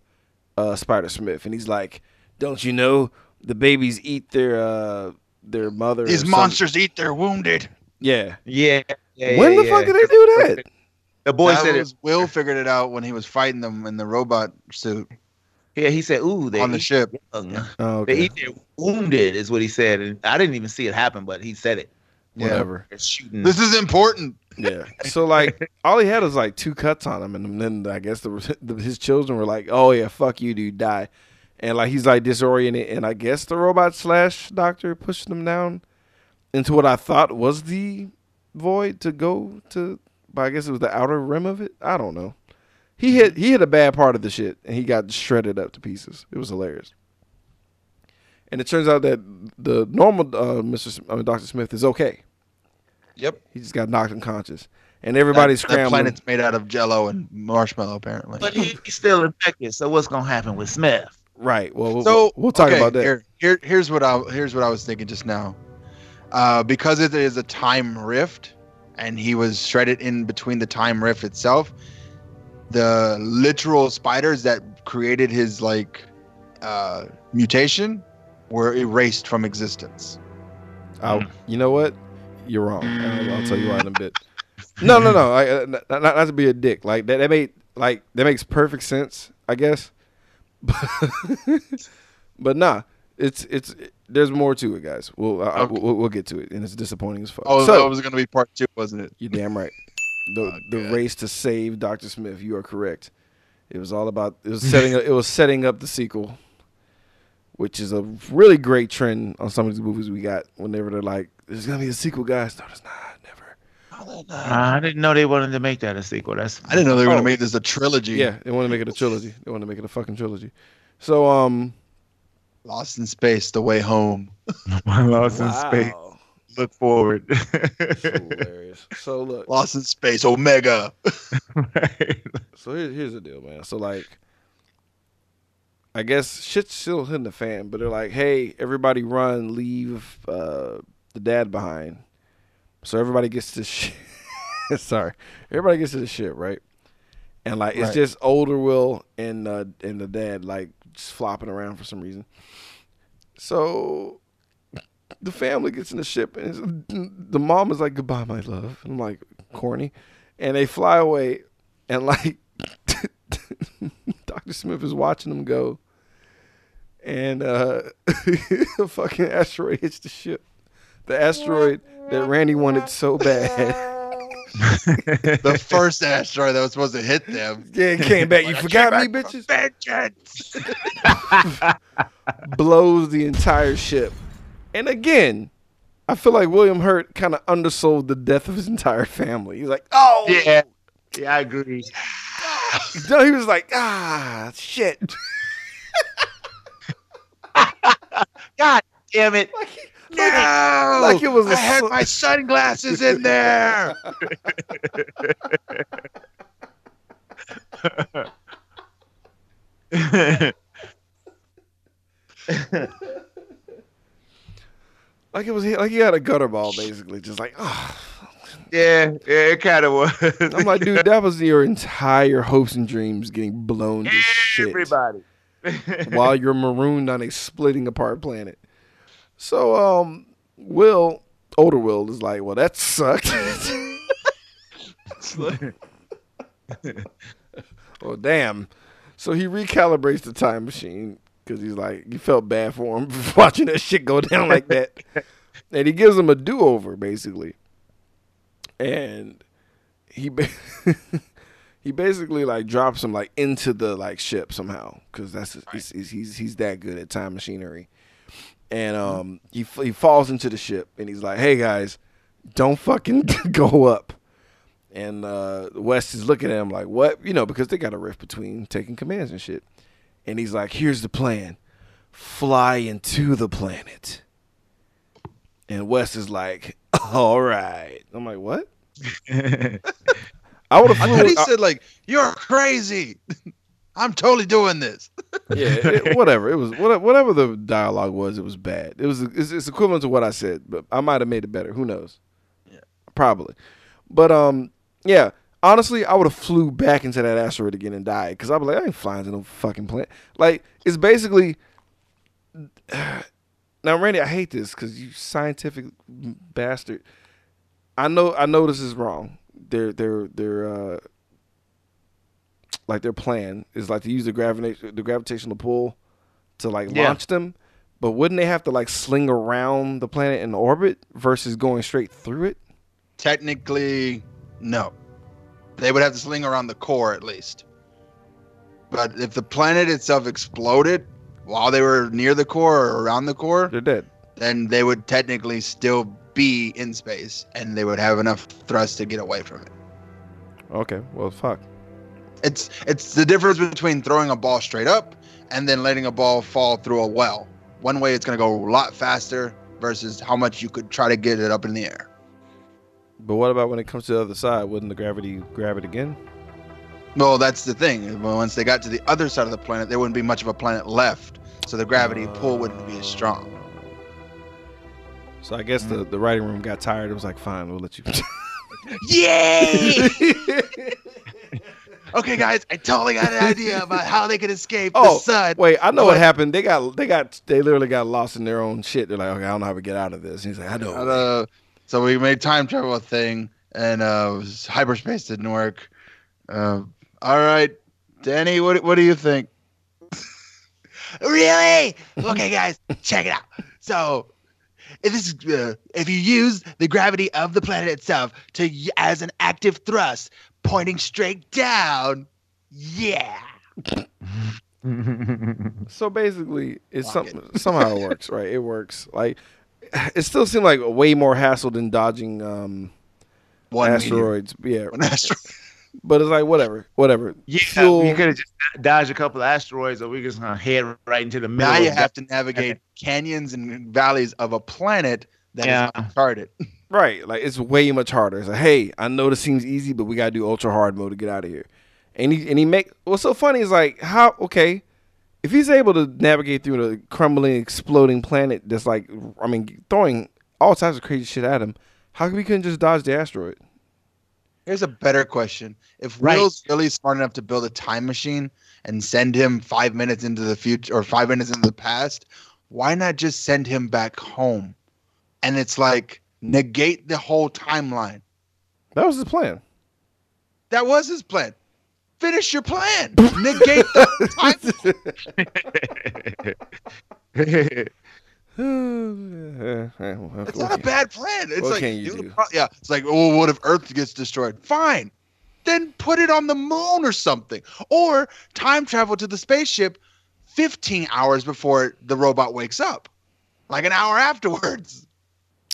A: uh Spider Smith and he's like, don't you know the babies eat their uh their mother?
B: these
A: some-
B: monsters eat their wounded.
A: Yeah.
C: Yeah. yeah
A: when
C: yeah,
A: the fuck did they do that?
C: The boy
B: that
C: said
B: was
C: it.
B: Will figured it out when he was fighting them in the robot suit
C: Yeah, he said, "Ooh, they
B: on the ship.
C: young.
A: Oh,
C: They eat their wounded," is what he said, and I didn't even see it happen, but he said it.
B: Yeah.
A: Whatever.
C: They're shooting.
B: This is important.
A: Yeah. So like, all he had was like two cuts on him, and then I guess the, <laughs> the his children were like, "Oh yeah, fuck you, dude, die," and like he's like disoriented, and I guess the robot slash doctor pushed him down into what I thought was the void to go to, but I guess it was the outer rim of it. I don't know. He hit he hit a bad part of the shit, and he got shredded up to pieces. It was hilarious. And it turns out that the normal uh, Mr. S- I mean, Doctor Smith is okay.
B: Yep.
A: He just got knocked unconscious, and everybody's
B: that, that
A: scrambling.
B: planet's made out of jello and marshmallow, apparently.
C: but he, he's still infected. So what's gonna happen with Smith?
A: Right. Well, we'll,
B: so
A: we'll talk
B: okay,
A: about that.
B: Here, here, here's what I here's what I was thinking just now. Uh, because it is a time rift, and he was shredded in between the time rift itself. The literal spiders that created his like uh, mutation were erased from existence.
A: I'll- you know what? You're wrong. I'll, I'll tell you why in a bit. <laughs> No, no, no. I, uh, not, not, not to be a dick. Like that. That made like that makes perfect sense. I guess. <laughs> but nah, it's it's there's more to it, guys. We'll I, I-
B: Okay.
A: we'll, we'll get to it, and it's disappointing as fuck.
B: Oh,
A: so
B: that was gonna be part two, wasn't it?
A: You're damn right. The
B: Oh, <laughs>
A: the race to save Doctor Smith. You are correct. It was all about it was setting it was setting up the sequel, which is a really great trend on some of these movies we got. Whenever they're like, "There's gonna be a sequel, guys." No, there's not. Never.
C: I didn't know they wanted to make that a sequel. That's
B: I didn't know they were
A: Oh.
B: gonna make this a trilogy.
A: Yeah, they want to make it a trilogy. They want to make it a fucking trilogy. So um,
B: Lost in Space: The Way Home. <laughs>
C: Lost in space. Look forward. <laughs>
A: hilarious. So look,
B: Lost in Space Omega. <laughs> right.
A: So here, here's the deal, man. So like, I guess shit's still hitting the fan, but they're like, "Hey, everybody, run, leave uh, the dad behind." So everybody gets to sh- <laughs> sorry. Everybody gets to the ship, right? And like it's
B: Right.
A: just older Will and uh and the dad like just flopping around for some reason. So the family gets in the ship and the mom is like goodbye my love. I'm like corny. And they fly away and like <laughs> Dr. Smith is watching them go. And uh a <laughs> fucking asteroid hits the ship. The asteroid that Randy wanted so bad.
B: The first asteroid that was supposed to hit them. <laughs>
A: Yeah, it came back. You forgot
B: came
A: me,
B: back from
A: bitches.
B: Vengeance. <laughs>
A: Blows the entire ship. And again, I feel like William Hurt kind of undersold the death of his entire family. He's like, oh,
C: Yeah, yeah, I agree.
A: No, he was like, ah, shit. <laughs>
C: God damn it!
A: like,
B: No,
A: like it was a
B: I had
A: sl-
B: my sunglasses in there. <laughs>
A: like it was like he had a gutter ball, basically, just like, oh.
C: yeah, yeah, it kind of was.
A: I'm like, dude, that was your entire hopes and dreams getting blown to shit. While you're marooned on a splitting apart planet. So, um, Will, older Will, is like, well, that sucked. <laughs> oh, damn. So he recalibrates the time machine because he's like, you felt bad for him <laughs> watching that shit go down like that. and he gives him a do over, basically. And he. <laughs> He basically like drops him like into the like ship somehow because that's he's, he's he's he's that good at time machinery, and um he he falls into the ship and he's like, hey guys, don't fucking <laughs> go up, and uh West is looking at him like what? You know because they got a rift between taking commands and shit, and he's like, here's the plan, fly into the planet, and West is like, <laughs> all right, I'm like what. <laughs> I would have
B: I thought he
A: I-
B: said like, "You're crazy. <laughs> I'm totally doing this."
A: yeah, <laughs> it- whatever. It was whatever, whatever the dialogue was. It was bad. It was it's, it's equivalent to what I said, but I might have made it better. Who knows?
B: Yeah.
A: probably. But um, yeah. Honestly, I would have flew back into that asteroid again and died because I'd be like, I ain't flying to no fucking planet. Like it's basically. <sighs> Now, Randy, I hate this because you scientific bastard. I know, I know this is wrong. Their, their, their, uh, like their plan is like to use the gravita- the gravitational pull to like
C: Yeah.
A: launch them. But wouldn't they have to like sling around the planet in orbit versus going straight through it?
B: Technically, no. They would have to sling around the core at least. But if the planet itself exploded while they were near the core or around the core,
A: They're dead.
B: then they would technically still be in space and they would have enough thrust to get away from it.
A: Okay, well, fuck.
B: It's it's the difference between throwing a ball straight up and then letting a ball fall through a well. One way it's going to go a lot faster versus how much you could try to get it up in the air.
A: But what about when it comes to the other side? Wouldn't the gravity grab it again?
B: Well, that's the thing. Once they got to the other side of the planet, there wouldn't be much of a planet left, so the gravity pull wouldn't be as strong.
A: So I guess the, the writing room got tired. It was like, fine, we'll let you.
E: Yay! <laughs>
B: Okay, guys, I totally got an idea <laughs> about how they could escape
A: Oh,
B: the sun.
A: Wait, I know what
B: But-
A: happened. They got they got they literally got lost in their own shit. They're like, okay, I don't know how we get out of this. And he's like, I know.
B: And, uh, so we made time travel a thing, and uh, hyperspace didn't work. Uh, all right, Danny, what what do you think?
E: really? <laughs> Okay, guys, check it out. So, if this uh, if you use the gravity of the planet itself to as an active thrust pointing straight down, yeah. <laughs>
A: So basically, it's some, <laughs> somehow it works, right? It works. Like <sighs> it still seemed like way more hassle than dodging um,
B: One meteor-
A: asteroids. Yeah,
B: one asteroid.
A: But it's like whatever, whatever.
C: Yeah,
A: Fuel-
C: you could have just dodged a couple of asteroids, or we just gonna head right into the middle.
B: Now you have to navigate canyons and valleys of a planet that is
C: Yeah.
B: uncharted. <laughs>
A: Right, like it's way much harder. It's like, hey, I know this seems easy, but we gotta do ultra hard mode to get out of here. And he and he make what's so funny is like how okay, if he's able to navigate through the crumbling, exploding planet that's like I mean throwing all types of crazy shit at him, how come he couldn't just dodge the asteroid?
B: Here's a better question: If
C: Right.
B: Will's really smart enough to build a time machine and send him five minutes into the future or five minutes into the past, why not just send him back home? And it's like negate the whole timeline.
A: That was his plan.
B: That was his plan. Finish your plan. negate the <laughs> time. <laughs> It's not a bad plan. It's like
A: can you do?
B: pro- yeah, it's like, oh, what if Earth gets destroyed? Fine, then put it on the moon or something, or time travel to the spaceship 15 hours before the robot wakes up, like an hour <laughs> afterwards.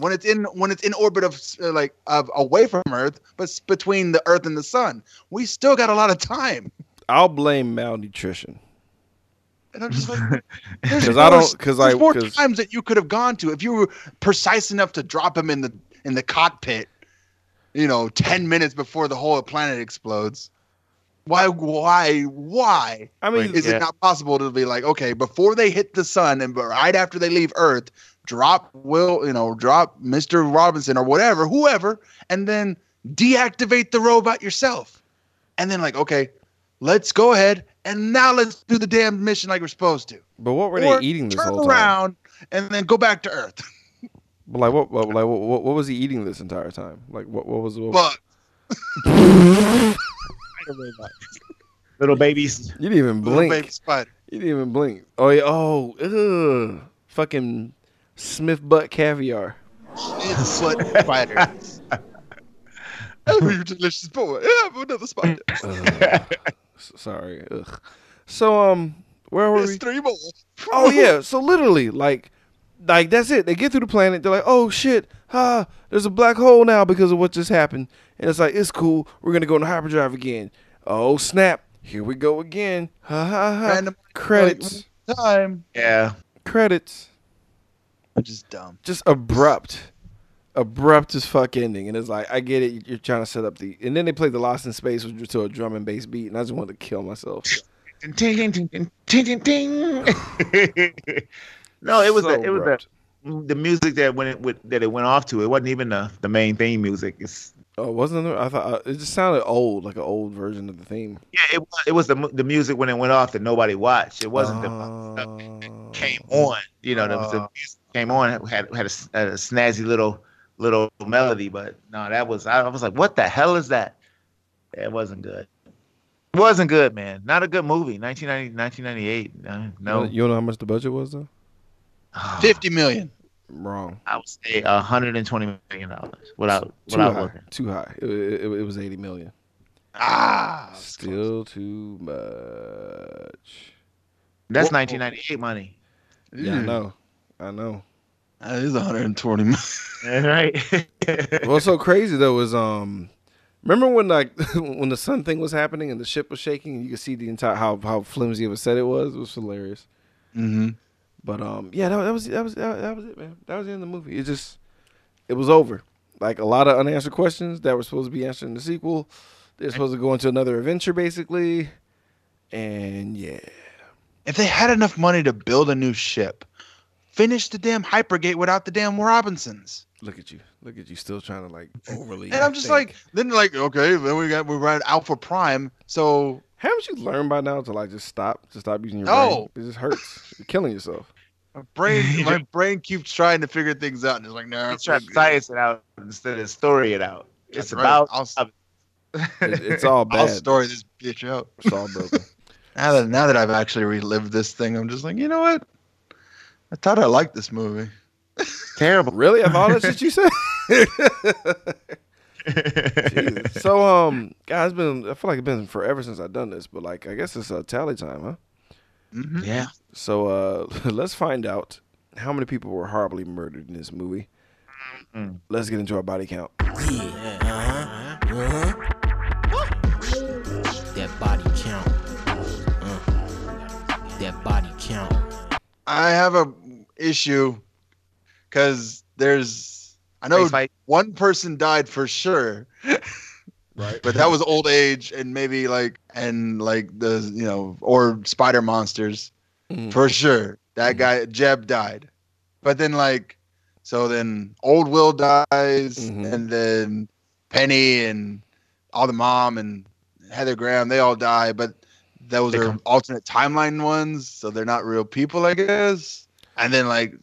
B: When it's in when it's in orbit of uh, like of away from Earth, but between the Earth and the Sun, we still got a lot of time.
A: I'll blame malnutrition
B: And I'm just like, <laughs>
A: because I don't because
B: there's
A: I
B: more
A: because
B: times that you could have gone to if you were precise enough to drop him in the in the cockpit you know 10 minutes before the whole planet explodes why why why
A: I mean
B: is
C: Yeah.
B: it not possible to be like okay before they hit the sun and right after they leave earth drop will you know drop mr robinson or whatever whoever and then deactivate the robot yourself and then like okay let's go ahead and now let's do the damn mission like we're supposed to
A: but what were
B: or
A: they eating this
B: turn
A: whole time?
B: Turn around and then go back to Earth. <laughs>
A: But like what, what like what, what what was he eating this entire time? Like what what was what,
B: But <laughs>
C: Little babies.
A: you didn't even blink.
B: little
A: blink.
B: baby spider.
A: You didn't even blink. Oh yeah. Oh, ugh. fucking Smith butt caviar.
B: It's foot spiders. Oh, you delicious boy. Yeah, another spider.
A: Ugh. S- Sorry. Ugh. So um, where were
B: There's
A: we?
B: three more.
A: Oh yeah. So literally, like, like that's it. They get through the planet. They're like, oh shit, ah, there's a black hole now because of what just happened. And it's like, it's cool. We're gonna go into hyperdrive again. Oh snap! Here we go again. Ha ha ha.
B: Random
A: Credits.
B: time.
C: Yeah.
A: Credits.
B: Which is dumb.
A: Just abrupt. Abrupt as fuck ending, and it's like I get it. You're trying to set up the, and then they play the Lost in Space which to a drum and bass beat, and I just wanted to kill myself.
C: Ting, ting, ting, ting, ting, ting, ting. <laughs> no, it was
A: So
C: the, it was
A: abrupt.
C: the, the music that when it with, that it went off to. It wasn't even the, the main theme music. It's
A: Oh, wasn't there? I thought uh, it just sounded old, like an old version of the theme.
C: yeah, it was it was the the music when it went off that nobody watched. It wasn't the
A: Oh.
C: came on. You know, the, the
B: Uh.
C: music came on had had a, s- had a snazzy little little melody, but no, that was I was like, what the hell is that? It wasn't good. It wasn't good, man. Not a good movie. 1990, 1998. Uh, no,
A: You don't know how much the budget was though?
C: Oh,
B: 50 million.
A: Wrong.
C: I would say 120 million dollars without
A: Too
C: without
A: high.
C: looking.
A: Too high. It, it, it was eighty million.
B: Ah.
A: Still too much.
C: That's
B: Whoa.
C: 1998 money.
A: Yeah, I know. I know.
B: That is 120 million.
C: right. <laughs>
A: What's so crazy though is um, remember when like <laughs> when the sun thing was happening and the ship was shaking and you could see the entire how how flimsy of a set it was. It was hilarious.
B: mm-hmm.
A: But um, yeah, that, that was that was that, that was it, man. That was the end of the movie. It just it was over. Like a lot of unanswered questions that were supposed to be answered in the sequel. They're supposed to go into another adventure, basically. And yeah,
B: If they had enough money to build a new ship, finish the damn Hypergate without the damn Robinsons.
A: look at you, look at you, still trying to like overly.
B: And I'm just
A: think.
B: like, then like, okay, then we got we ran Alpha Prime. So
A: haven't you learned by now to like just stop, to stop using your
B: No.
A: brain? It just hurts. You're killing yourself.
B: my brain, <laughs> my brain keeps trying to figure things out, and it's like, no,
C: Let's try to science it out instead of story it out. It's
B: That's right.
C: about
B: I'll, <laughs>
A: It, it's <laughs> all bad.
B: I'll story this bitch out.
A: It's all broken.
B: Now that now that I've actually relived this thing, I'm just like, you know what? I thought I liked this movie.
C: terrible.
A: really? Of all that shit you said. <laughs> Jesus. So um, guys, it's been I feel like it's been forever since I've done this, but like I guess it's uh, tally time, huh?
B: Mm-hmm.
C: Yeah.
A: So uh, <laughs> let's find out how many people were horribly murdered in this movie.
C: Mm.
A: Let's get into our body count.
F: That
B: I have a issue because there's I know one person died for sure,
A: Right.
B: but that was old age and maybe like and like the you know or spider monsters
A: Mhm.
B: for sure. That
A: Mhm.
B: guy Jeb died, but then like so then old Will dies
A: Mhm.
B: and then Penny and all the mom and Heather Graham, they all die, but those are
C: come-
B: alternate timeline ones, so they're not real people, I guess. And then like,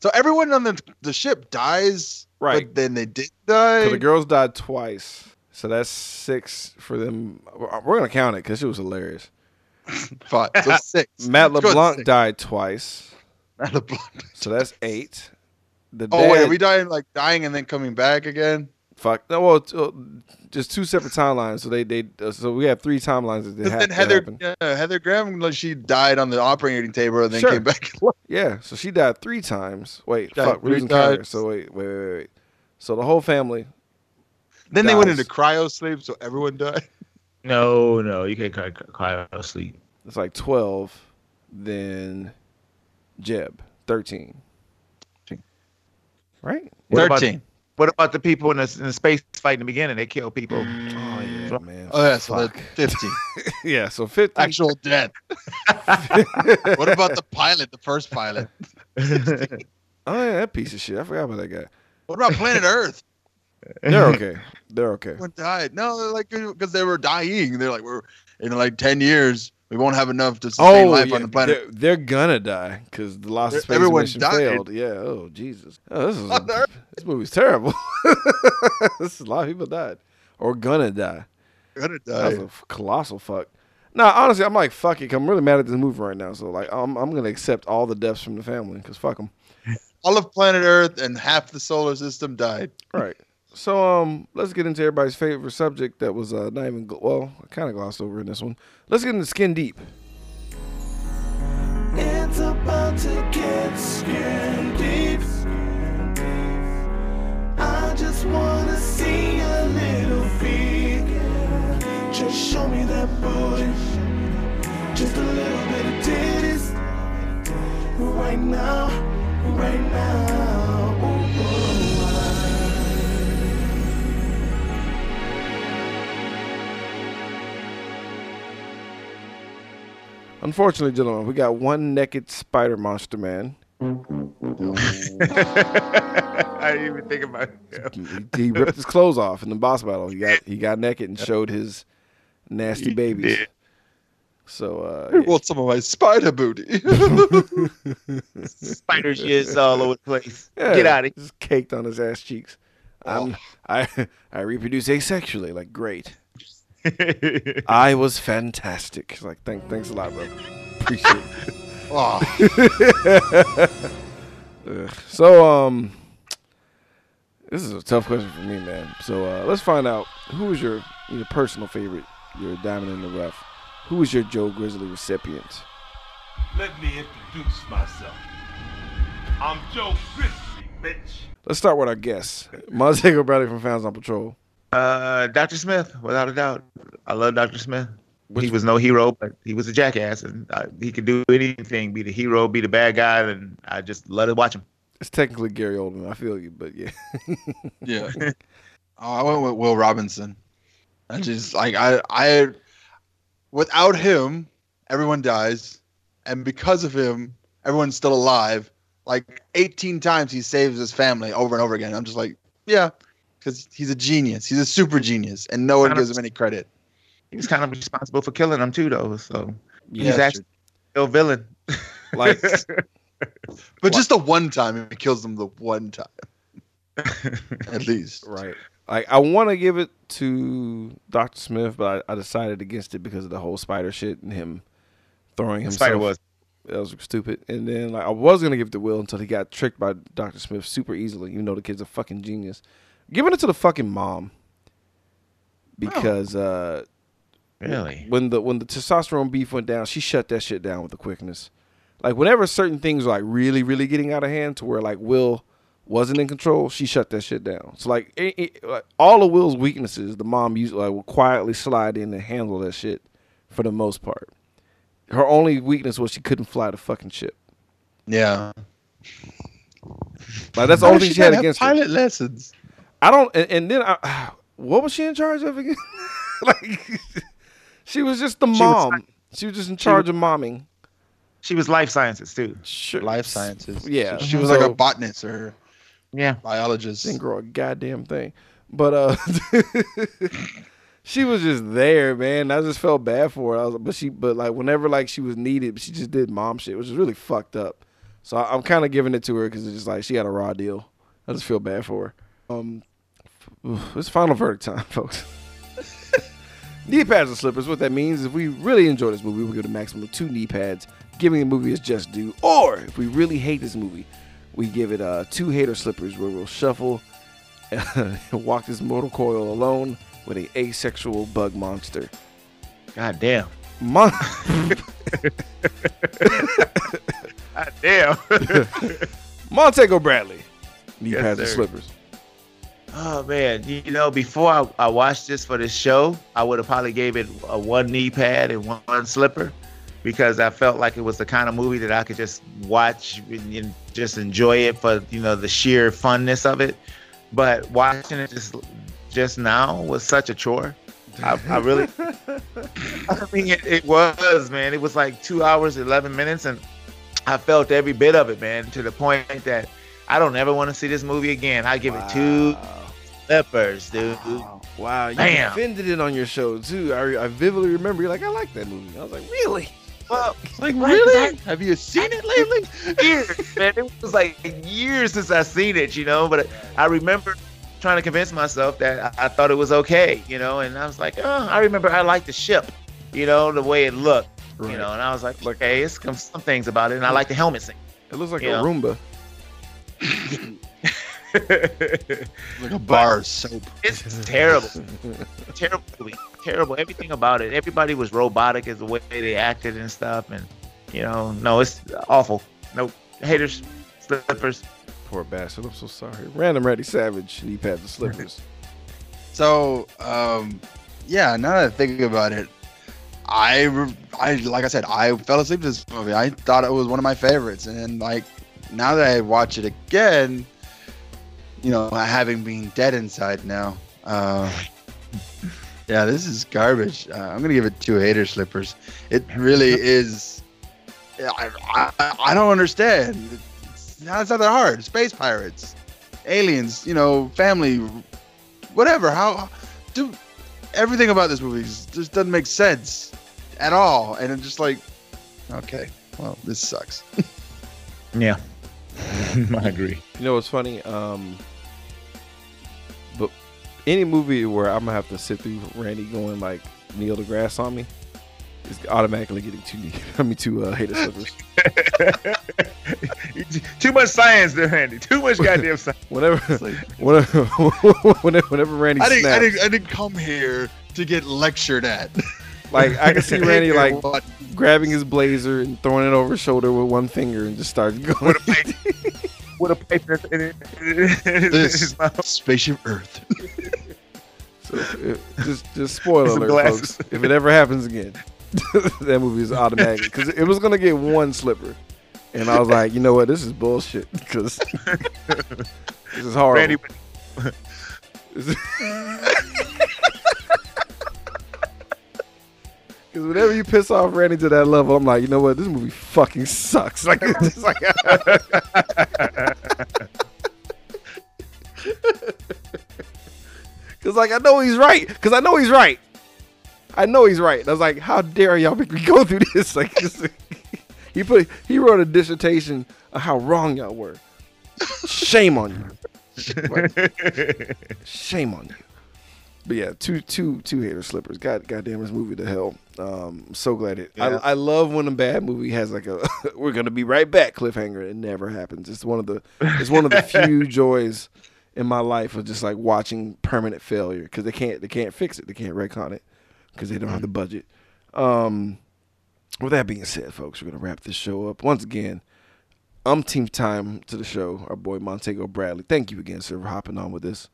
B: so everyone on the the ship dies,
A: Right.
B: But then they did die.
A: So the girls died twice. So that's six for them. We're gonna count it because it was hilarious. <laughs>
B: Five, so <laughs> six.
A: Matt
B: Let's go with
A: LeBlanc
B: six.
A: died twice.
B: Matt LeBlanc.
A: So that's eight. The
B: Oh wait, are we dying like dying and then coming back again?
A: Fuck no. Well, uh, just two separate timelines. So they they uh, so we have three timelines that,
B: Because
A: ha-
B: then Heather,
A: happened.
B: yeah, Heather Graham, like, she died on the operating table and then
A: Sure.
B: came back.
A: Yeah, so she died three times. Wait,
B: Died
A: fuck, we're
B: three
A: losing So wait, wait, wait, wait. So the whole family.
B: then they went into cryo sleep, so everyone died.
C: No, no, you can't cry, cry out sleep.
A: It's like twelve. Then Jeb thirteen. Right?
C: What about-
B: Thirteen.
C: What about the people in the, in the space fight in the beginning? They kill people.
A: Oh yeah, man.
B: Oh yeah, so
A: Fuck.
B: they're <laughs>
A: yeah, so fifty.
B: Actual death. <laughs> what about the pilot, the first pilot? <laughs>
A: oh yeah, that piece of shit. I forgot about that guy.
B: What about planet Earth?
A: They're okay. They're okay.
B: Everyone died. No, they're like because they were dying. They're like we're in like ten years we won't have enough to sustain
A: Oh,
B: life
A: yeah,
B: on the planet.
A: They're, they're gonna die because the Lost Space
B: everyone
A: mission
B: died.
A: failed. Yeah. Oh Jesus. Oh, this is <laughs> a, this movie's terrible. <laughs> this is a lot of people died or gonna die.
B: Gonna die.
A: That's
B: die.
A: a colossal fuck. Nah, honestly, I'm like fuck it. I'm really mad at this movie right now. So like, I'm I'm gonna accept all the deaths from the family because fuck them.
B: All of planet Earth and half the solar system died.
A: Right. So um, let's get into everybody's favorite subject that was uh, not even gl- well, kind of glossed over in this one. Let's get into skin deep.
G: It's about to get skin deep. I just wanna see a little. Just show me that booty. Just a little bit of titties. Right now, right now.
A: Unfortunately, gentlemen, we got one naked spider monster man. <laughs>
C: I didn't even think about it.
A: He, he ripped his clothes off in the boss battle. He got he got naked and showed his nasty babies. So uh,
B: Who wants some of my spider booty? <laughs>
C: Spider shit's all over the place.
A: yeah,
C: Get out of here.
A: Just caked on his ass cheeks. I'm, I <laughs> I reproduce asexually. Like great.
C: Here.
A: I <laughs> was fantastic. It's Like thank, thanks a lot, bro. Appreciate it. <laughs>
B: oh, <laughs>
A: So um, this is a tough question for me, man. So uh, let's find out who is your your personal favorite, your diamond in the rough. Who is your Joe Grizzly recipient?
H: Let me introduce myself. I'm Joe Grizzly, bitch.
A: Let's start with our guest, Montego Bradley from Fans on Patrol.
C: Uh, Dr. Smith, without a doubt. I love Dr. Smith.
A: Which-
C: he was no hero, but he was a jackass, and uh, he could do anything, be the hero, be the bad guy, and I just love to watch him.
A: It's technically Gary Oldman. I feel you, but yeah. <laughs>
B: yeah. Oh, I went with Will Robinson. I just like I I without him, everyone dies, and because of him, everyone's still alive. Like 18 times he saves his family over and over again. I'm just like, yeah, because he's a genius. He's a super genius, and no one gives him any credit.
C: He's kind of responsible for killing them too, though. So
A: Yeah,
C: he's actually still a villain.
A: Like <laughs>
B: But just the one time he kills them, the one time, at <laughs> least.
A: right. Like I want to give it to Doctor Smith, but I, I decided against it because of the whole spider shit and him throwing himself.
C: Spider was.
A: that was stupid. And then like I was gonna give it to Will until he got tricked by Doctor Smith super easily. You know the kid's a fucking genius. Giving it to the fucking mom because uh,
C: Really?
A: when the when the testosterone beef went down, she shut that shit down with the quickness. Like whenever certain things were like really really getting out of hand to where like Will wasn't in control, she shut that shit down. So like, it, it- like all of Will's weaknesses, the mom used like will quietly slide in and handle that shit for the most part. Her only weakness was she couldn't fly the fucking ship.
B: Yeah.
A: Like that's the only thing she had against her.
B: pilot lessons.
A: I don't. And, and then I, <sighs> what was she in charge of again? <laughs> like <laughs> she was just the
C: was
A: mom. She was just in charge of momming.
C: She was life sciences too.
A: Sure.
B: Life sciences.
A: Yeah.
B: She was like a botanist or
C: Yeah.
B: biologist.
A: didn't grow a goddamn thing. But uh <laughs> she was just there, man. I just felt bad for her. I was, but she, but like whenever like she was needed, she just did mom shit, which is really fucked up. So I, I'm kind of giving it to her because it's just like she had a raw deal. I just feel bad for her. Um, it's final verdict time, <laughs> folks. <laughs> knee pads and slippers. What that means is if we really enjoy this movie, we'll give it a maximum of two knee pads, giving the movie its just due. Or if we really hate this movie, we give it uh, two hater slippers where we'll shuffle <laughs> and walk this mortal coil alone with a asexual bug monster.
C: God damn.
A: Mon-
C: God damn.
A: Montego Bradley. Knee
C: Yes,
A: pads and
C: sir.
A: slippers.
C: Oh man, you know, before I, I watched this for this show, I would have probably gave it a one knee pad and one, one slipper, because I felt like it was the kind of movie that I could just watch and, and just enjoy it for you know the sheer funness of it. But watching it just just now was such a chore. I, I really, <laughs> I mean, it, it was man. It was like two hours eleven minutes, and I felt every bit of it, man, to the point that I don't ever want to see this movie again. I give it two slippers, dude.
A: Wow, you
C: Damn.
A: defended it on your show too. I, I vividly remember you're like, I like that movie. I was like, really?
C: Well, <laughs>
B: Like really? Have you seen it lately?
C: years, man. It was like years since I seen it, you know. But I remember trying to convince myself that I, I thought it was okay, you know. And I was like, oh, I remember I liked the ship, you know, the way it looked,
A: Right.
C: you know. And I was like, okay, it's some, some things about it, and I like the helmet scene.
A: It looks like a Roomba. <laughs>
B: Like a bar of soap.
C: it's terrible, terrible terrible. Everything about it. Everybody was robotic as the way they acted and stuff, and you know, no, it's awful. No haters, slippers.
A: Poor bastard. I'm so sorry. Random Ready Savage. Knee pads and slippers. <laughs>
B: So, um, yeah, now that I think about it, I, I like I said, I fell asleep to this movie. I thought it was one of my favorites, and like now that I watch it again, you know, having been dead inside now, uh, yeah, this is garbage. Uh, I'm gonna give it two hater slippers. It really <laughs> is. I, I, I don't understand. It's not, it's not that hard. Space pirates, aliens, you know, family, whatever. How, dude, everything about this movie just doesn't make sense at all. And it's just like, okay, well, this sucks. <laughs>
C: Yeah, <laughs> I agree.
A: You know what's funny? Um, but any movie where I'm gonna have to sit through Randy going like Neil deGrasse on me is automatically getting too knee. <laughs> I mean two uh, hater slippers. <laughs>
C: Too much science there, Andy. Too much goddamn science.
A: Whenever, whenever, whenever, whenever Randy
B: I didn't, I didn't, I didn't come here to get lectured at.
A: like I can see Randy like
B: What?
A: Grabbing his blazer and throwing it over his shoulder with one finger and just starts going.
C: With a pipe, <laughs> with a pipe in it- in his
B: this
C: mouth.
B: spaceship Earth.
A: So, it- just, just spoiler
C: Some
A: alert,
C: glasses.
A: folks. If it ever happens again, <laughs> that movie is automatic because it was gonna get one slipper, and I was like, you know what, this is bullshit because <laughs> this is horrible.
C: Randy,
A: Because whenever you piss off Randy to that level, I'm like, you know what, this movie fucking sucks. <laughs> Like, it's just like <laughs> Because like I know he's right. Because I know he's right. I know he's right. I was like, how dare y'all make me <laughs> go through this? Like, he put he wrote a dissertation of how wrong y'all were. Shame on you. Like, shame on you. But yeah, two two two hater slippers. God goddamn this movie to hell. Um, so glad it.
C: Yeah.
A: I, I love when a bad movie has like a <laughs> we're gonna be right back cliffhanger. It never happens. It's one of the it's one of the few <laughs> joys in my life of just like watching permanent failure because they can't they can't fix it. They can't retcon it because they don't have the budget. Um, with that being said, folks, we're gonna wrap this show up once again. Umpteenth time to the show. Our boy Montego Bradley. Thank you again, sir, for hopping on with us.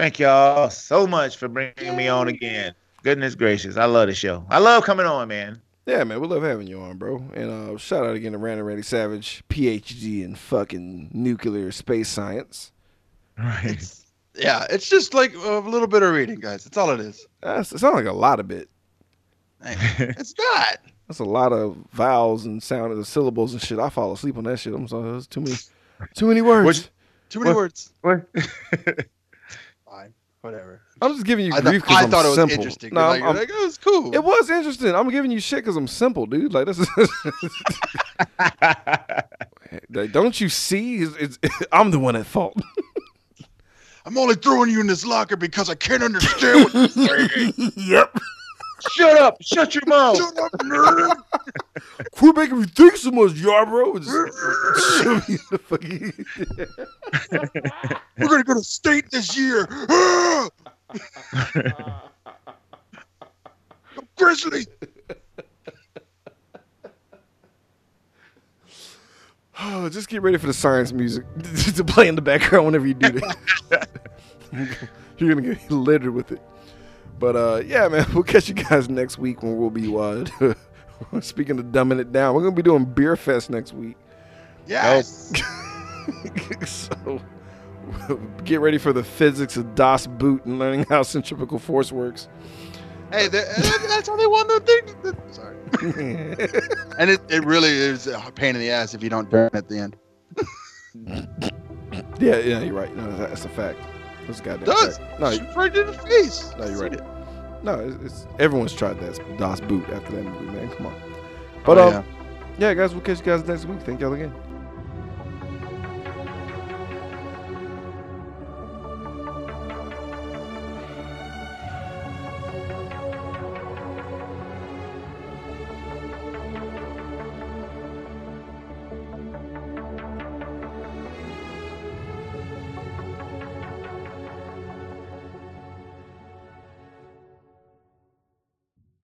C: Thank y'all so much for bringing me on again. Goodness gracious, I love the show. I love coming on, man.
A: Yeah, man, we love having you on, bro. And uh, shout out again to Random Randy Savage, PhD in fucking nuclear space science.
C: Right.
B: Yeah, it's just like a little bit of reading, guys. That's all it is.
A: That's, it sounds like a lot of bit. <laughs>
B: It's not.
A: That's a lot of vowels and sound and syllables and shit. I fall asleep on that shit. I'm sorry, that's too many, too many words.
C: Which-
B: Too many
C: What-
B: words.
C: What? <laughs>
B: Fine. whatever.
A: I'm just giving you
B: I,
A: grief
B: th-
A: because
B: I
A: I'm
B: thought it was
A: simple.
B: interesting.
A: No,
B: like,
A: I'm-
B: like, oh, it was cool.
A: it was interesting. I'm giving you shit because I'm simple, dude. Like this is. Like, don't you see? It's, it's, <laughs> I'm the one at fault.
B: I'm only throwing you in this locker because I can't understand what you're <laughs> saying.
A: yep.
C: Shut up! Shut your mouth!
B: Shut up, nerd. <laughs>
A: Quit making me think so much, Yarbrough. Just show me the fucking.
B: We're gonna go to state this year. <laughs> Grizzly.
A: Oh, <sighs> just get ready for the science music <laughs> to play in the background whenever you do this. You're gonna get littered with it. But uh, yeah, man, <laughs> we'll catch you guys next week when we'll be uh, <laughs> speaking of dumbing it down. We're gonna be doing Beer Fest next week.
B: Yes. <laughs>
A: so get ready for the physics of Das Boot and learning how centrifugal force works.
B: Hey, that's how they want the thing. Sorry. And it, it really is a pain in the ass if you don't burn at the end.
A: yeah, yeah, you're right. No, that's a fact. That's a goddamn
B: Does.
A: No,
B: Shoot right in the face.
A: No, you're right.
B: it.
A: No, it's, it's everyone's tried that Das Boot after that movie, man. Come on. But
B: Oh,
A: um, yeah. guys, we'll catch you guys next week. Thank y'all again.